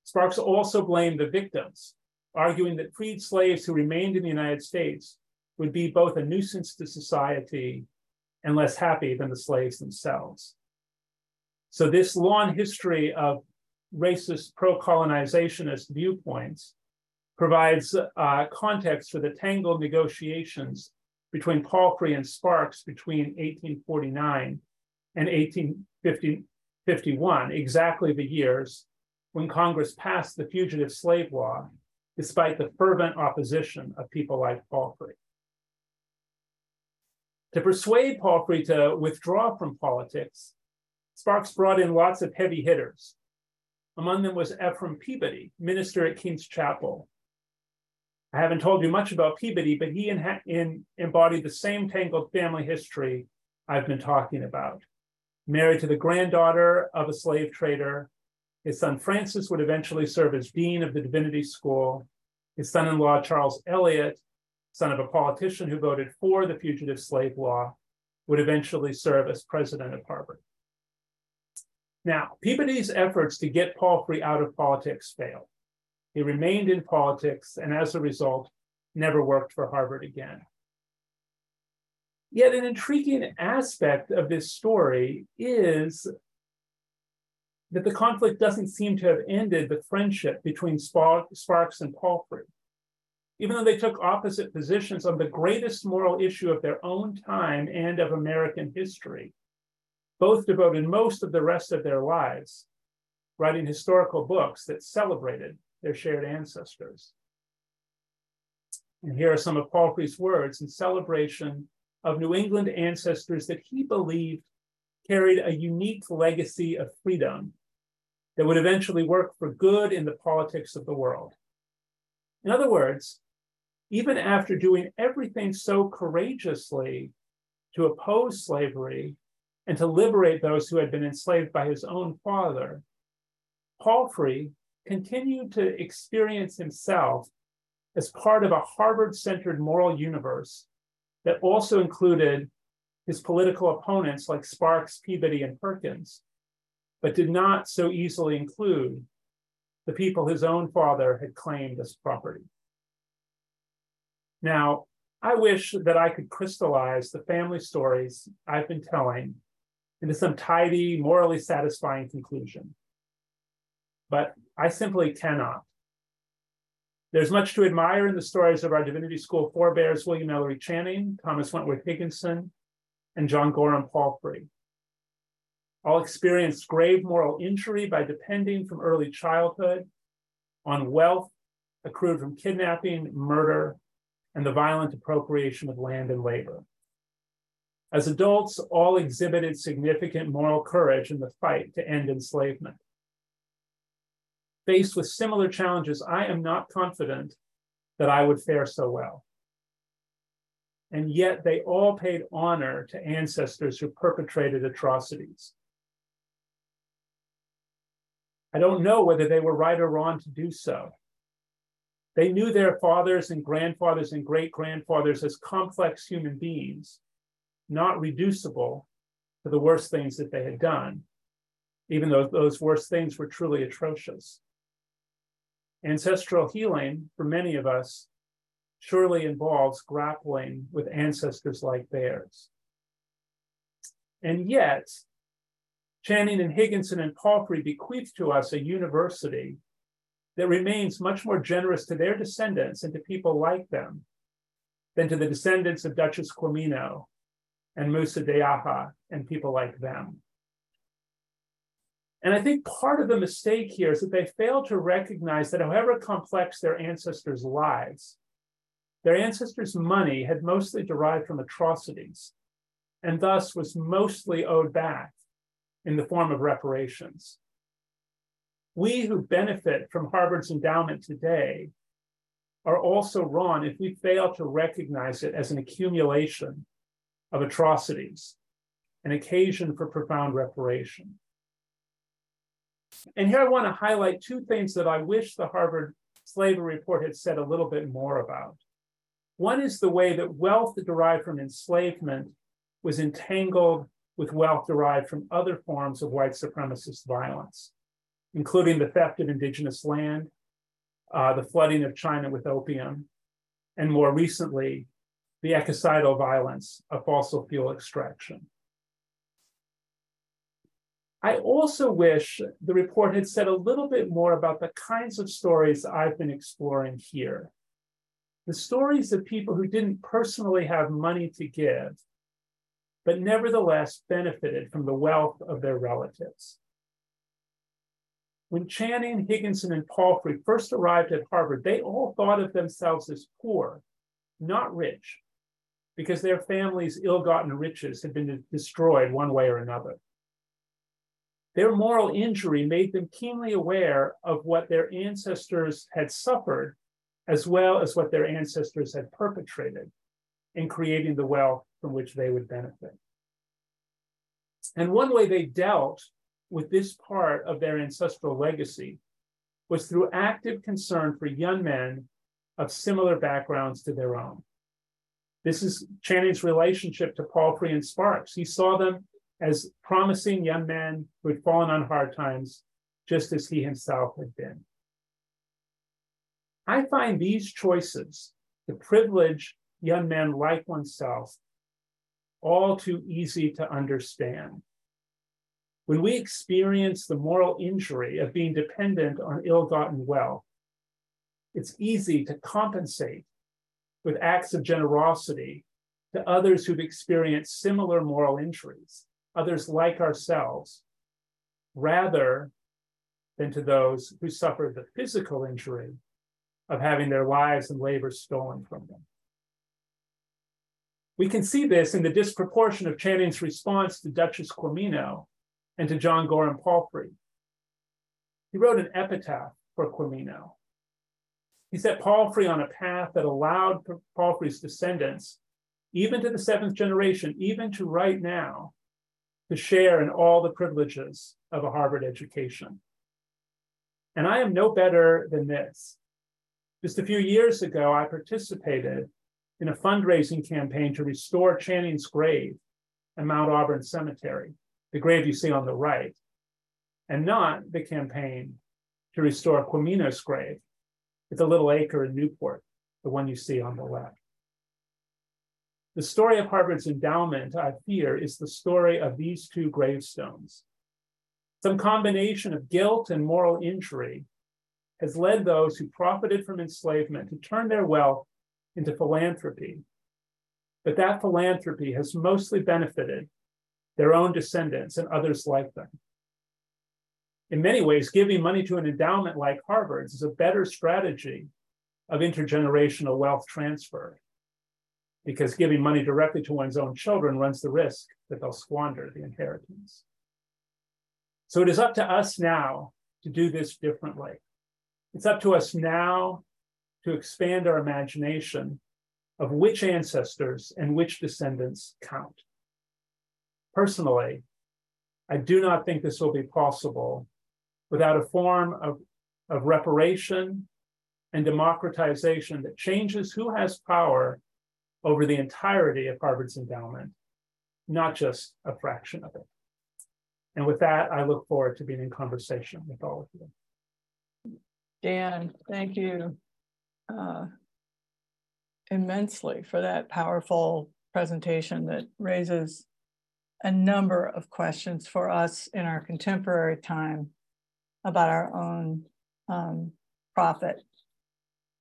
Sparks also blamed the victims arguing that freed slaves who remained in the United States would be both a nuisance to society and less happy than the slaves themselves. So, this long history of racist pro colonizationist viewpoints provides uh, context for the tangled negotiations between Palfrey and Sparks between 1849 and 1851, exactly the years when Congress passed the fugitive slave law, despite the fervent opposition of people like Palfrey. To persuade Palfrey to withdraw from politics, Sparks brought in lots of heavy hitters. Among them was Ephraim Peabody, minister at King's Chapel. I haven't told you much about Peabody, but he in, in, embodied the same tangled family history I've been talking about. Married to the granddaughter of a slave trader, his son Francis would eventually serve as dean of the Divinity School. His son in law, Charles Eliot, son of a politician who voted for the fugitive slave law, would eventually serve as president of Harvard. Now, Peabody's efforts to get Palfrey out of politics failed. He remained in politics and as a result, never worked for Harvard again. Yet, an intriguing aspect of this story is that the conflict doesn't seem to have ended the friendship between Sparks and Palfrey. Even though they took opposite positions on the greatest moral issue of their own time and of American history, both devoted most of the rest of their lives writing historical books that celebrated their shared ancestors. And here are some of Palfrey's words in celebration of New England ancestors that he believed carried a unique legacy of freedom that would eventually work for good in the politics of the world. In other words, even after doing everything so courageously to oppose slavery and to liberate those who had been enslaved by his own father, Palfrey continued to experience himself as part of a Harvard centered moral universe that also included his political opponents like Sparks, Peabody, and Perkins, but did not so easily include the people his own father had claimed as property. Now, I wish that I could crystallize the family stories I've been telling into some tidy, morally satisfying conclusion. But I simply cannot. There's much to admire in the stories of our Divinity School forebears, William Ellery Channing, Thomas Wentworth Higginson, and John Gorham Palfrey all experienced grave moral injury by depending from early childhood on wealth accrued from kidnapping, murder, and the violent appropriation of land and labor. As adults, all exhibited significant moral courage in the fight to end enslavement. Faced with similar challenges, I am not confident that I would fare so well. And yet, they all paid honor to ancestors who perpetrated atrocities. I don't know whether they were right or wrong to do so. They knew their fathers and grandfathers and great grandfathers as complex human beings, not reducible to the worst things that they had done, even though those worst things were truly atrocious. Ancestral healing, for many of us, surely involves grappling with ancestors like theirs. And yet, Channing and Higginson and Palfrey bequeathed to us a university that remains much more generous to their descendants and to people like them than to the descendants of Duchess Quamino and Musa Deaha and people like them. And I think part of the mistake here is that they fail to recognize that however complex their ancestors' lives, their ancestors' money had mostly derived from atrocities and thus was mostly owed back in the form of reparations. We who benefit from Harvard's endowment today are also wrong if we fail to recognize it as an accumulation of atrocities, an occasion for profound reparation. And here I want to highlight two things that I wish the Harvard Slavery Report had said a little bit more about. One is the way that wealth derived from enslavement was entangled with wealth derived from other forms of white supremacist violence, including the theft of indigenous land, uh, the flooding of China with opium, and more recently, the ecocidal violence of fossil fuel extraction. I also wish the report had said a little bit more about the kinds of stories I've been exploring here. The stories of people who didn't personally have money to give, but nevertheless benefited from the wealth of their relatives. when Channing, Higginson, and Palfrey first arrived at Harvard, they all thought of themselves as poor, not rich, because their families' ill gotten riches had been destroyed one way or another. Their moral injury made them keenly aware of what their ancestors had suffered, as well as what their ancestors had perpetrated in creating the wealth from which they would benefit. And one way they dealt with this part of their ancestral legacy was through active concern for young men of similar backgrounds to their own. This is Channing's relationship to Palfrey and Sparks. He saw them as promising young men who had fallen on hard times, just as he himself had been. I find these choices the privilege young men like oneself all too easy to understand. When we experience the moral injury of being dependent on ill gotten wealth, it's easy to compensate with acts of generosity to others who've experienced similar moral injuries, others like ourselves, rather than to those who suffered the physical injury of having their lives and labor stolen from them. We can see this in the disproportion of Channing's response to Duchess Quamino and to John Gorham Palfrey. He wrote an epitaph for Quamino. He set Palfrey on a path that allowed Palfrey's descendants, even to the seventh generation, even to right now, to share in all the privileges of a Harvard education. And I am no better than this. Just a few years ago, I participated in a fundraising campaign to restore Channing's grave at Mount Auburn Cemetery the grave you see on the right, and not the campaign to restore Quamino's grave at the little acre in Newport, the one you see on the left. The story of Harvard's endowment, I fear, is the story of these two gravestones. Some combination of guilt and moral injury has led those who profited from enslavement to turn their wealth into philanthropy. But that philanthropy has mostly benefited their own descendants, and others like them. In many ways, giving money to an endowment like Harvard's is a better strategy of intergenerational wealth transfer because giving money directly to one's own children runs the risk that they'll squander the inheritance. So it is up to us now to do this differently. It's up to us now to expand our imagination of which ancestors and which descendants count. Personally, I do not think this will be possible without a form of, of reparation and democratization that changes who has power over the entirety of Harvard's endowment, not just a fraction of it. And with that, I look forward to being in conversation with all of you. Dan, thank you uh, immensely for that powerful presentation that raises a number of questions for us in our contemporary time about our own um, profit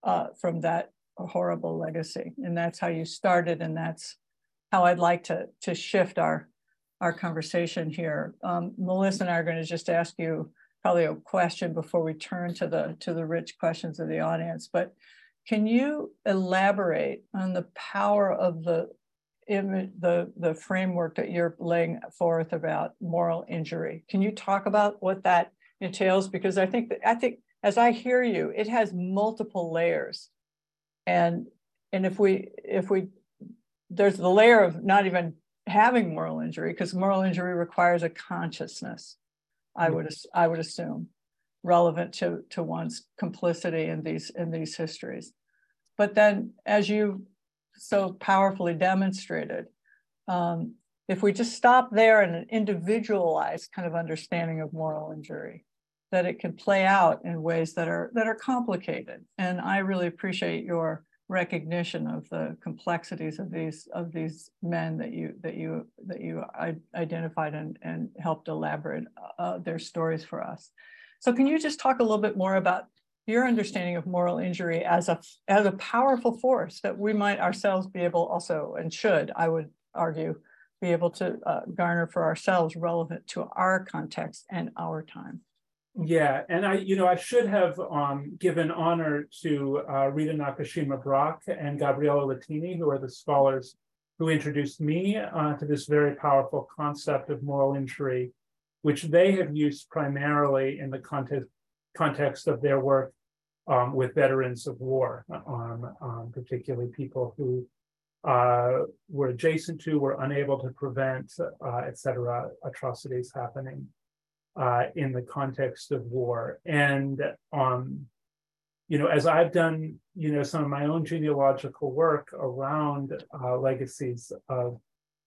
uh, from that horrible legacy. And that's how you started, and that's how I'd like to, to shift our, our conversation here. Um, Melissa and I are going to just ask you probably a question before we turn to the, to the rich questions of the audience, but can you elaborate on the power of the the, the framework that you're laying forth about moral injury. Can you talk about what that entails? Because I think that I think as I hear you, it has multiple layers. And and if we if we there's the layer of not even having moral injury, because moral injury requires a consciousness, I would I would assume, relevant to, to one's complicity in these in these histories. But then as you so powerfully demonstrated. Um, if we just stop there in an individualized kind of understanding of moral injury, that it can play out in ways that are that are complicated. And I really appreciate your recognition of the complexities of these of these men that you that you that you identified and, and helped elaborate uh, their stories for us. So can you just talk a little bit more about your understanding of moral injury as a as a powerful force that we might ourselves be able also and should I would argue be able to uh, garner for ourselves relevant to our context and our time. Yeah, and I, you know, I should have um, given honor to uh, Rita Nakashima Brock and Gabriella Lettini, who are the scholars who introduced me uh, to this very powerful concept of moral injury, which they have used primarily in the context context of their work um, with veterans of war, um, um, particularly people who uh, were adjacent to, were unable to prevent, uh, et cetera, atrocities happening uh, in the context of war. And, um, you know, as I've done, you know, some of my own genealogical work around uh, legacies of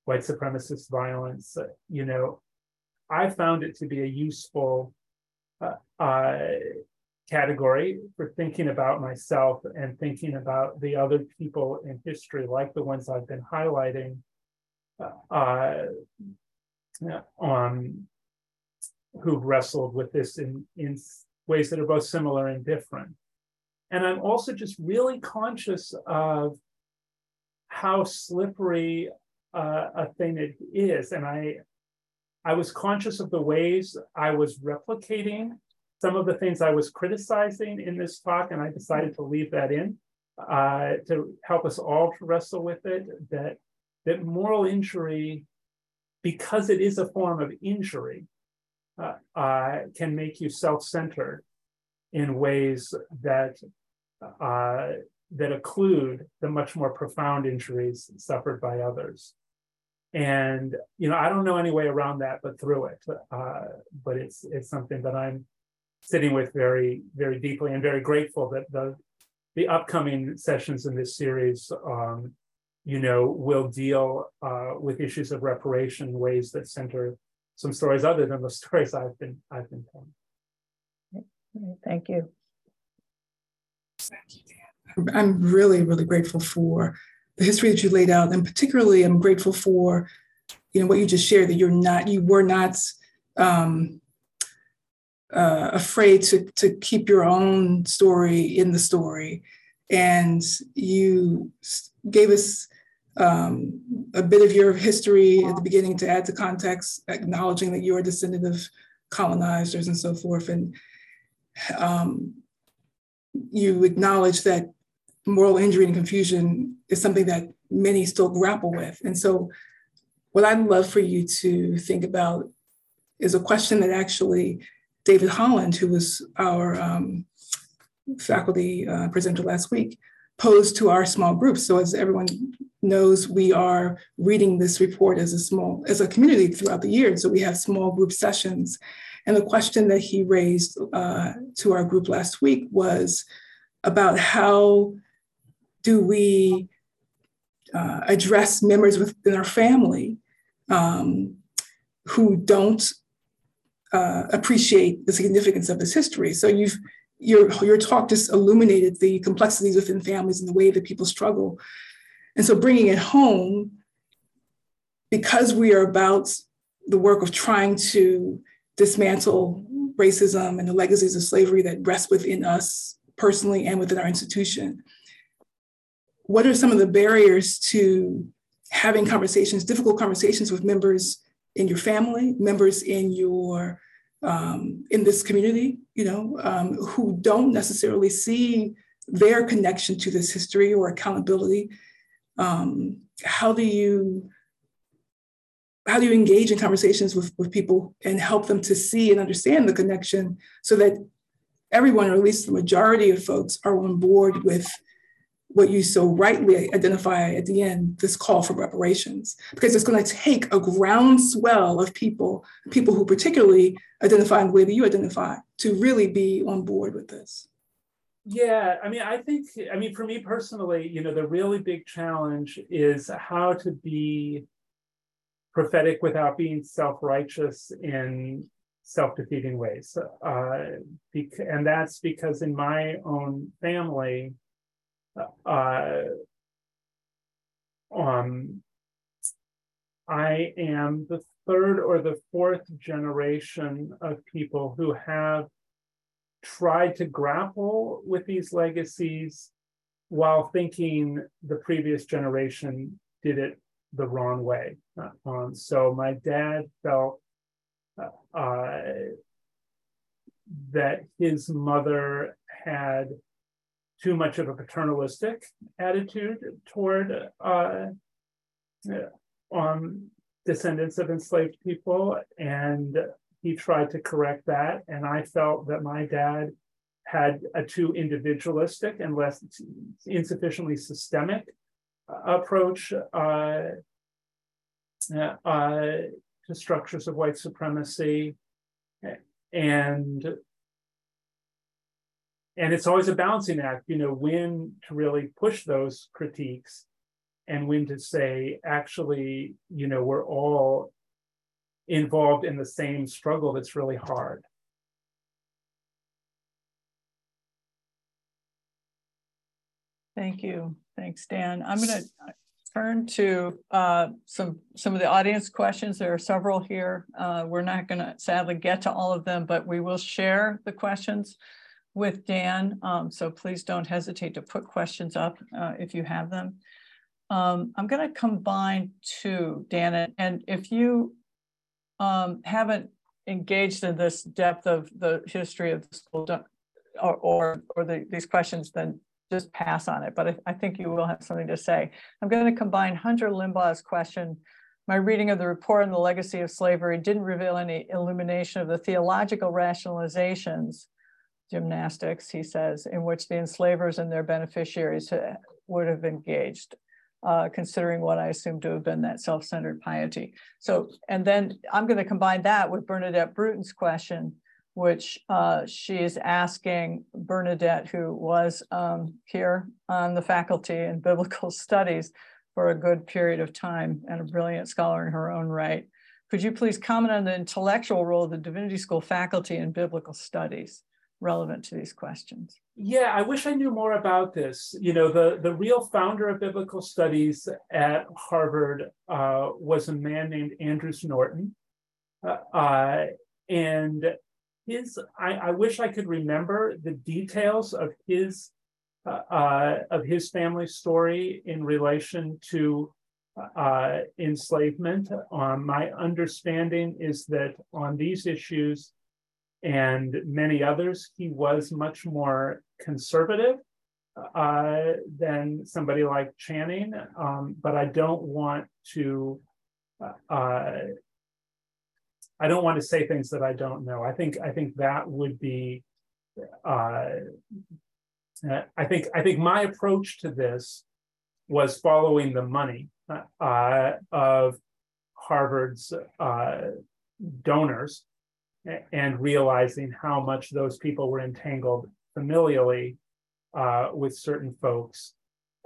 white supremacist violence, you know, I found it to be a useful uh, uh, category for thinking about myself and thinking about the other people in history, like the ones I've been highlighting, uh, um, who've wrestled with this in, in ways that are both similar and different. And I'm also just really conscious of how slippery uh, a thing it is. And I, I was conscious of the ways I was replicating some of the things I was criticizing in this talk, and I decided to leave that in uh, to help us all to wrestle with it. That that moral injury, because it is a form of injury, uh, can make you self-centered in ways that uh, that occlude the much more profound injuries suffered by others. And you know, I don't know any way around that but through it. Uh, but it's it's something that I'm sitting with very very deeply and very grateful that the the upcoming sessions in this series, um, you know, will deal uh, with issues of reparation ways that center some stories other than the stories I've been I've been telling. Thank you. Thank you, Dan. I'm really, really grateful for the history that you laid out, and particularly I'm grateful for, you know, what you just shared that you're not, you were not um, uh, afraid to to keep your own story in the story, and you gave us um, a bit of your history at the beginning to add to context, acknowledging that you're a descendant of colonizers and so forth. And um, you acknowledge that moral injury and confusion is something that many still grapple with. And so, what I'd love for you to think about is a question that actually David Holland, who was our um, faculty uh, presenter last week, posed to our small groups. So as everyone knows, we are reading this report as a small, as a community throughout the year. So we have small group sessions. And the question that he raised uh, to our group last week was about how do we uh, address members within our family um, who don't uh, appreciate the significance of this history. So you've your your talk just illuminated the complexities within families and the way that people struggle. And so bringing it home, because we are about the work of trying to dismantle racism and the legacies of slavery that rest within us personally and within our institution. What are some of the barriers to having conversations, difficult conversations with members in your family, members in your um, in this community, you know, um, who don't necessarily see their connection to this history or accountability. Um, how do you how do you engage in conversations with, with people and help them to see and understand the connection so that everyone, or at least the majority of folks, are on board with what you so rightly identify at the end this call for reparations. Because it's going to take a groundswell of people people who particularly identify in the way that you identify to really be on board with this. Yeah i mean i think i mean for me personally you know the really big challenge is how to be prophetic without being self-righteous in self-defeating ways. Uh, and that's because in my own family uh, um, I am the third or the fourth generation of people who have tried to grapple with these legacies while thinking the previous generation did it the wrong way. Um, so my dad felt uh, that his mother had too much of a paternalistic attitude toward uh, um, descendants of enslaved people, and he tried to correct that. And I felt that my dad had a too individualistic and less insufficiently systemic approach uh, uh, to structures of white supremacy, and and it's always a balancing act, you know, when to really push those critiques and when to say, actually, you know, we're all involved in the same struggle that's really hard. Thank you. Thanks, Dan. I'm going to turn to uh, some some of the audience questions. There are several here. Uh, we're not going to sadly get to all of them, but we will share the questions with Dan. Um, so please don't hesitate to put questions up uh, if you have them. Um, I'm going to combine two, Dan, and, if you um, haven't engaged in this depth of the history of the school or, or, or the, these questions, then just pass on it. But I, I think you will have something to say. I'm going to combine Hunter Limbaugh's question my reading of the report on the legacy of slavery didn't reveal any illumination of the theological rationalizations gymnastics, he says, in which the enslavers and their beneficiaries would have engaged, uh, considering what I assume to have been that self-centered piety. So, and then I'm going to combine that with Bernadette Brooten's question, which uh, she is asking Bernadette, who was um, here on the faculty in biblical studies for a good period of time and a brilliant scholar in her own right. Could you please comment on the intellectual role of the Divinity School faculty in biblical studies? Relevant to these questions. Yeah, I wish I knew more about this. You know, the, the real founder of biblical studies at Harvard uh, was a man named Andrews Norton. Uh, uh, and his, I, I, wish I could remember the details of his uh, uh, of his family story in relation to enslavement. Um, my understanding is that on these issues, and many others, he was much more conservative uh, than somebody like Channing. Um, but I don't want to. Uh, I don't want to say things that I don't know. I think I think that would be. Uh, I think I think my approach to this was following the money uh, of Harvard's uh, donors and realizing how much those people were entangled familially uh, with certain folks.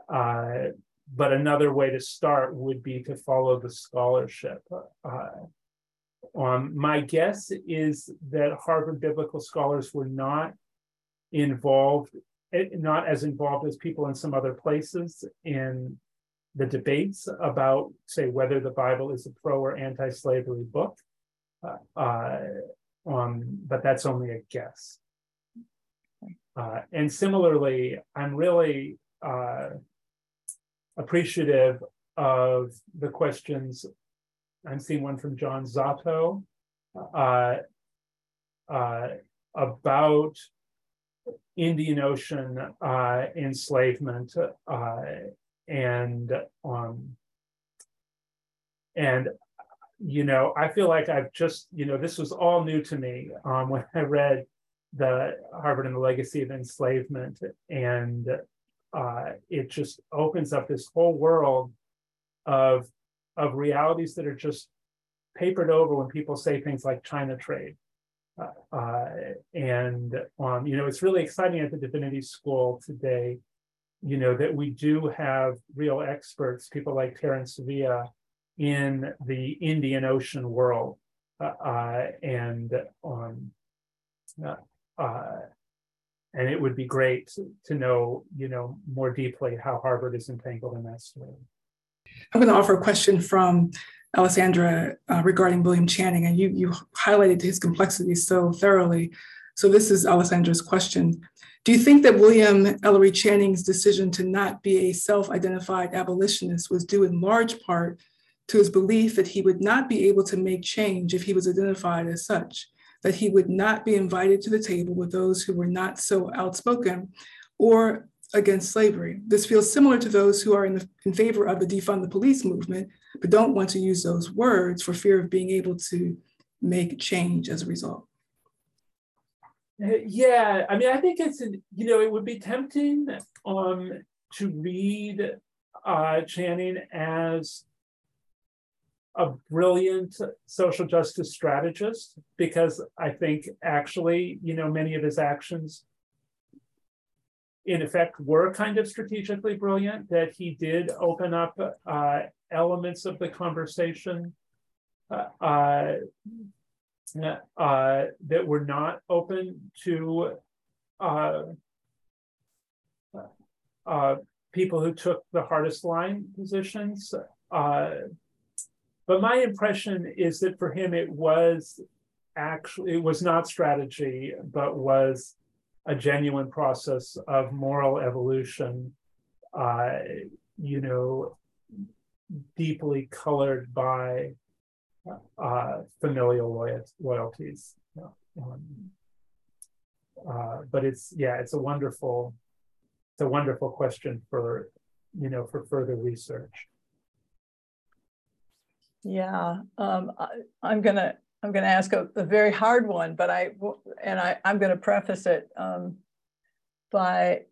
Uh, but another way to start would be to follow the scholarship. Uh, um, my guess is that Harvard biblical scholars were not involved, eh, not as involved as people in some other places in the debates about, say, whether the Bible is a pro or anti slavery book. Uh, um, but that's only a guess. Uh, and similarly, I'm really uh, appreciative of the questions. I'm seeing one from John Zato uh, uh about Indian Ocean uh, enslavement uh, and um, and you know, I feel like I've just, you know, this was all new to me um, when I read the Harvard and the Legacy of Enslavement, and uh, it just opens up this whole world of of realities that are just papered over when people say things like China trade. Uh, uh, and um, you know, it's really exciting at the Divinity School today, you know, that we do have real experts, people like Terence Sevilla, in the Indian Ocean world. Uh, uh, and um, uh, uh, and it would be great to know, you know, more deeply how Harvard is entangled in that story. I'm going to offer a question from Alessandra uh, regarding William Channing, and you you highlighted his complexity so thoroughly. So this is Alessandra's question. Do you think that William Ellery Channing's decision to not be a self-identified abolitionist was due in large part to his belief that he would not be able to make change if he was identified as such, that he would not be invited to the table with those who were not so outspoken or against slavery. This feels similar to those who are in, the, in favor of the defund the police movement, but don't want to use those words for fear of being able to make change as a result. Uh, yeah, I mean, I think it's, you know, it would be tempting um, to read uh, Channing as a brilliant social justice strategist because I think actually, you know, many of his actions in effect were kind of strategically brilliant, that he did open up uh, elements of the conversation uh, uh, uh that were not open to uh, uh, people who took the hardest line positions. But my impression is that for him, it was actually, it was not strategy, but was a genuine process of moral evolution, uh, you know, deeply colored by uh, familial loyalties. Um, uh, but it's yeah, it's a wonderful, it's a wonderful question for you know for further research. Yeah, um, I, I'm gonna I'm to ask a, a, very hard one, but I and I, I'm to preface it um, by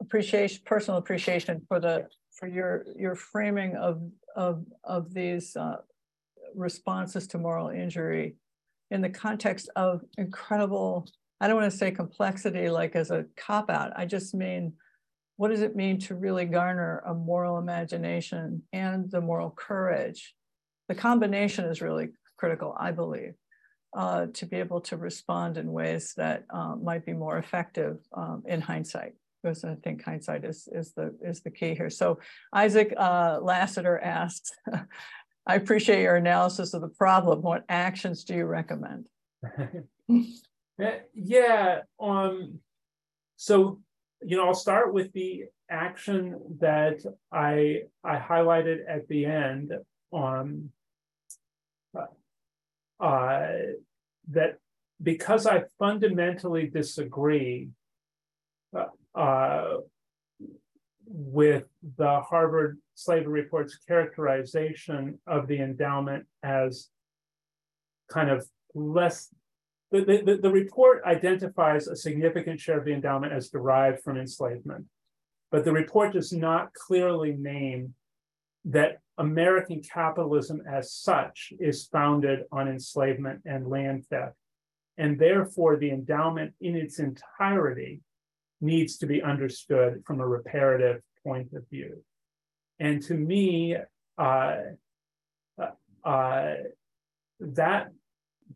appreciation, personal appreciation for the for your your framing of of of these uh, responses to moral injury in the context of incredible. I don't want to say complexity like as a cop out. I just mean what does it mean to really garner a moral imagination and the moral courage? The combination is really critical, I believe, uh, to be able to respond in ways that uh, might be more effective um, in hindsight. Because I think hindsight is, is, the, is the key here. So Isaac uh, Lassiter asks, I appreciate your analysis of the problem. What actions do you recommend? yeah, um, so, you know, I'll start with the action that I, I highlighted at the end. Um, uh, that because I fundamentally disagree uh, uh, with the Harvard Slavery Report's characterization of the endowment as kind of less. The, the, the report identifies a significant share of the endowment as derived from enslavement, but the report does not clearly name that American capitalism as such is founded on enslavement and land theft. And therefore, the endowment in its entirety needs to be understood from a reparative point of view. And to me, uh, uh, that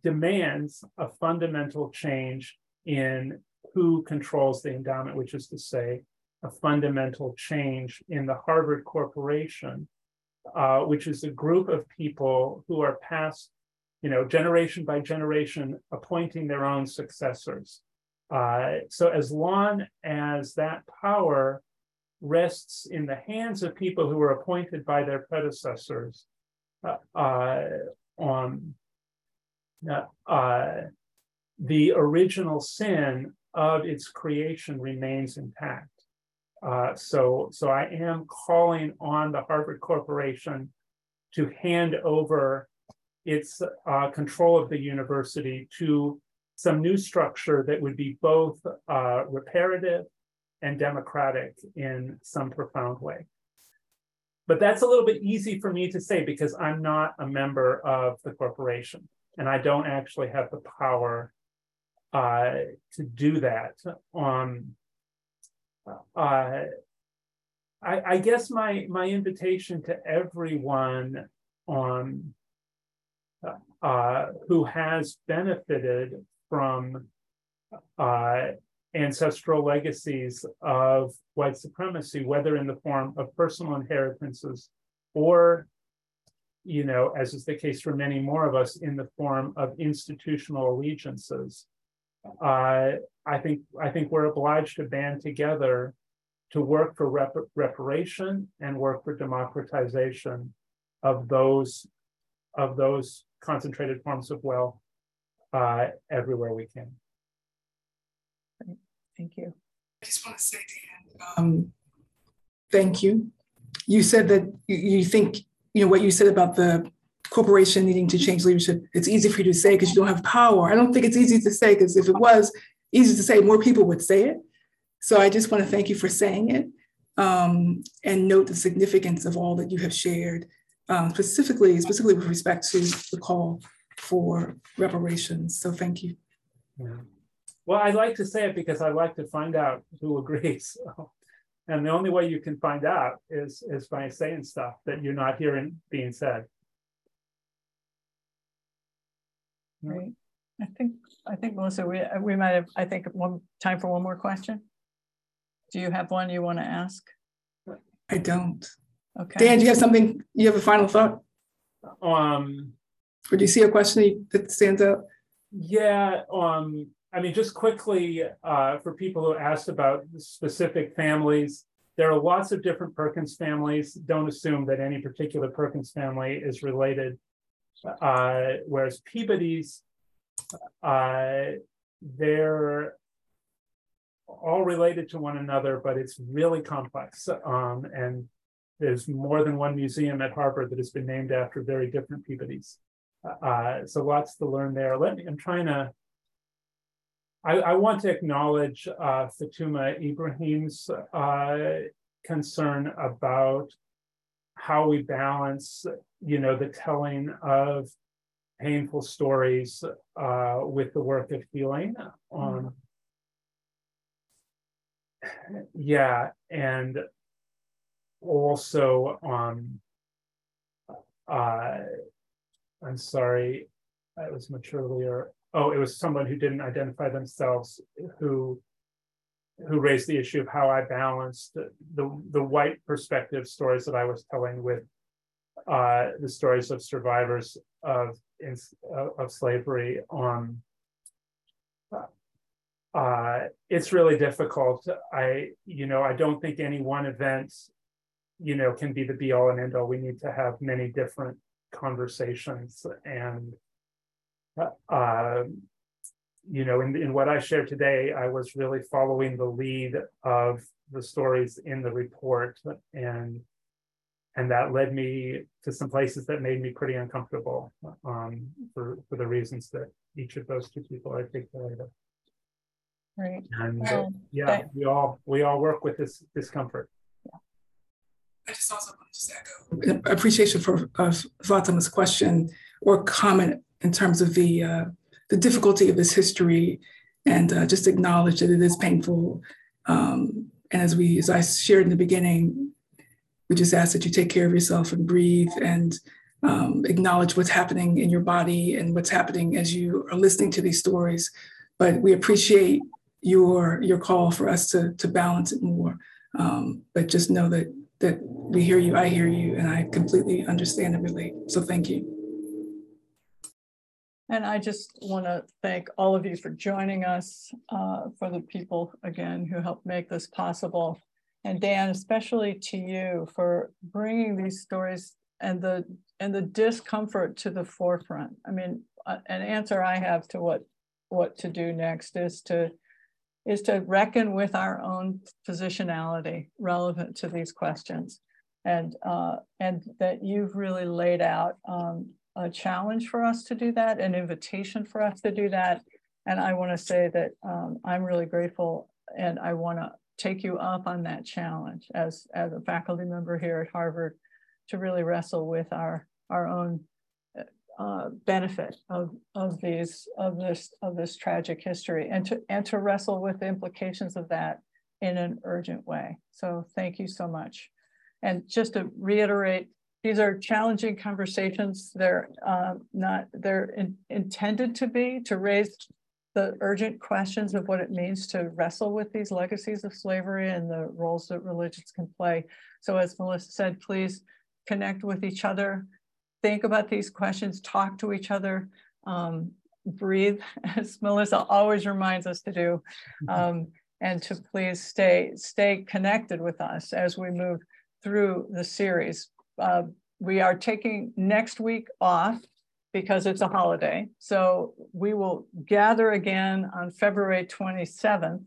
demands a fundamental change in who controls the endowment, which is to say, a fundamental change in the Harvard Corporation uh, which is a group of people who are passed, you know, generation by generation, appointing their own successors. Uh, so as long as that power rests in the hands of people who were appointed by their predecessors, uh, uh on uh, the original sin of its creation remains intact. Uh, so, so I am calling on the Harvard Corporation to hand over its uh, control of the university to some new structure that would be both uh, reparative and democratic in some profound way. But that's a little bit easy for me to say because I'm not a member of the corporation and I don't actually have the power uh, to do that. Um, uh, I, I, guess my my invitation to everyone on uh, who has benefited from uh, ancestral legacies of white supremacy, whether in the form of personal inheritances or, you know, as is the case for many more of us, in the form of institutional allegiances, uh, I think I think we're obliged to band together to work for rep reparation and work for democratization of those of those concentrated forms of wealth uh, everywhere we can. Thank you. I just want to say, Dan, um, thank you. You said that you, you think, you know, what you said about the corporation needing to change leadership, it's easy for you to say because you don't have power. I don't think it's easy to say because if it was easy to say, more people would say it. So I just want to thank you for saying it um, and note the significance of all that you have shared, um, specifically, specifically with respect to the call for reparations. So thank you. Yeah. Well, i'd like to say it because i'd like to find out who agrees. So, and the only way you can find out is is by saying stuff that you're not hearing being said. Great. I think I think Melissa, we we might have I think one time for one more question. Do you have one you want to ask? I don't. Okay. Dan, do you have something? You have a final thought? Um, or do you see a question that stands out? Yeah. Um, I mean, just quickly uh, for people who asked about specific families, there are lots of different Perkins families. Don't assume that any particular Perkins family is related. Uh, whereas Peabody's, uh, they're all related to one another, but it's really complex. Um, and there's more than one museum at Harvard that has been named after very different Peabodys. Uh, so lots to learn there. Let me, I'm trying to, I, I want to acknowledge uh, Fatuma Ibrahim's uh, concern about how we balance, you know, the telling of painful stories uh, with the work of healing. Um, yeah, and also um, uh, I'm sorry, it was much earlier. Oh, it was someone who didn't identify themselves who who raised the issue of how I balanced the the, the white perspective stories that I was telling with uh, the stories of survivors of of slavery on. Uh, it's really difficult. I, you know, I don't think any one event, you know, can be the be all and end all. We need to have many different conversations and uh, you know in, in what i shared today i was really following the lead of the stories in the report and and that led me to some places that made me pretty uncomfortable um, for, for the reasons that each of those two people articulated. Right. And uh, yeah, we all we all work with this discomfort. I just also want to just echo appreciation for uh, Fatima's question or comment in terms of the uh, the difficulty of this history, and uh, just acknowledge that it is painful. Um, and as we, as I shared in the beginning, we just ask that you take care of yourself and breathe and um, acknowledge what's happening in your body and what's happening as you are listening to these stories. But we appreciate your your call for us to to balance it more. Um, but just know that that we hear you, I hear you, and I completely understand and relate. So thank you. And I just want to thank all of you for joining us, uh, for the people, again, who helped make this possible. And Dan, especially to you for bringing these stories and the and the discomfort to the forefront. I mean, uh, an answer I have to what what to do next is to is to reckon with our own positionality relevant to these questions. And, uh, and that you've really laid out um, a challenge for us to do that, an invitation for us to do that. And I wanna say that um, I'm really grateful and I wanna take you up on that challenge as, as a faculty member here at Harvard to really wrestle with our, our own uh, benefit of, of these of this of this tragic history and to and to wrestle with the implications of that in an urgent way. So thank you so much. And just to reiterate, these are challenging conversations. They're uh, not they're in, intended to be to raise the urgent questions of what it means to wrestle with these legacies of slavery and the roles that religions can play. So as Melissa said, please connect with each other think about these questions, talk to each other, um, breathe, as Melissa always reminds us to do, mm-hmm. um, and to please stay, stay connected with us as we move through the series. Uh, we are taking next week off because it's a holiday. So we will gather again on February 27th,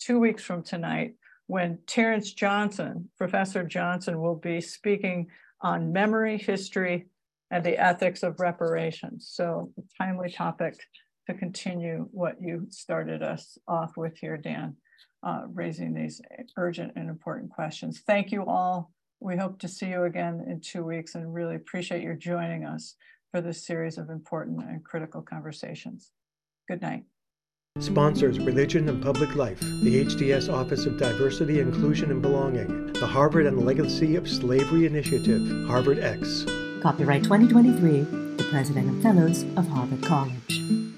two weeks from tonight, when Terrence Johnson, Professor Johnson, will be speaking on memory, history, and the ethics of reparations. So a timely topic to continue what you started us off with here, Dan, uh, raising these urgent and important questions. Thank you all. We hope to see you again in two weeks and really appreciate your joining us for this series of important and critical conversations. Good night. Sponsors Religion and Public Life, the HDS Office of Diversity, Inclusion, and Belonging, the Harvard and Legacy of Slavery Initiative, Harvard X. Copyright 2023, the President and Fellows of Harvard College.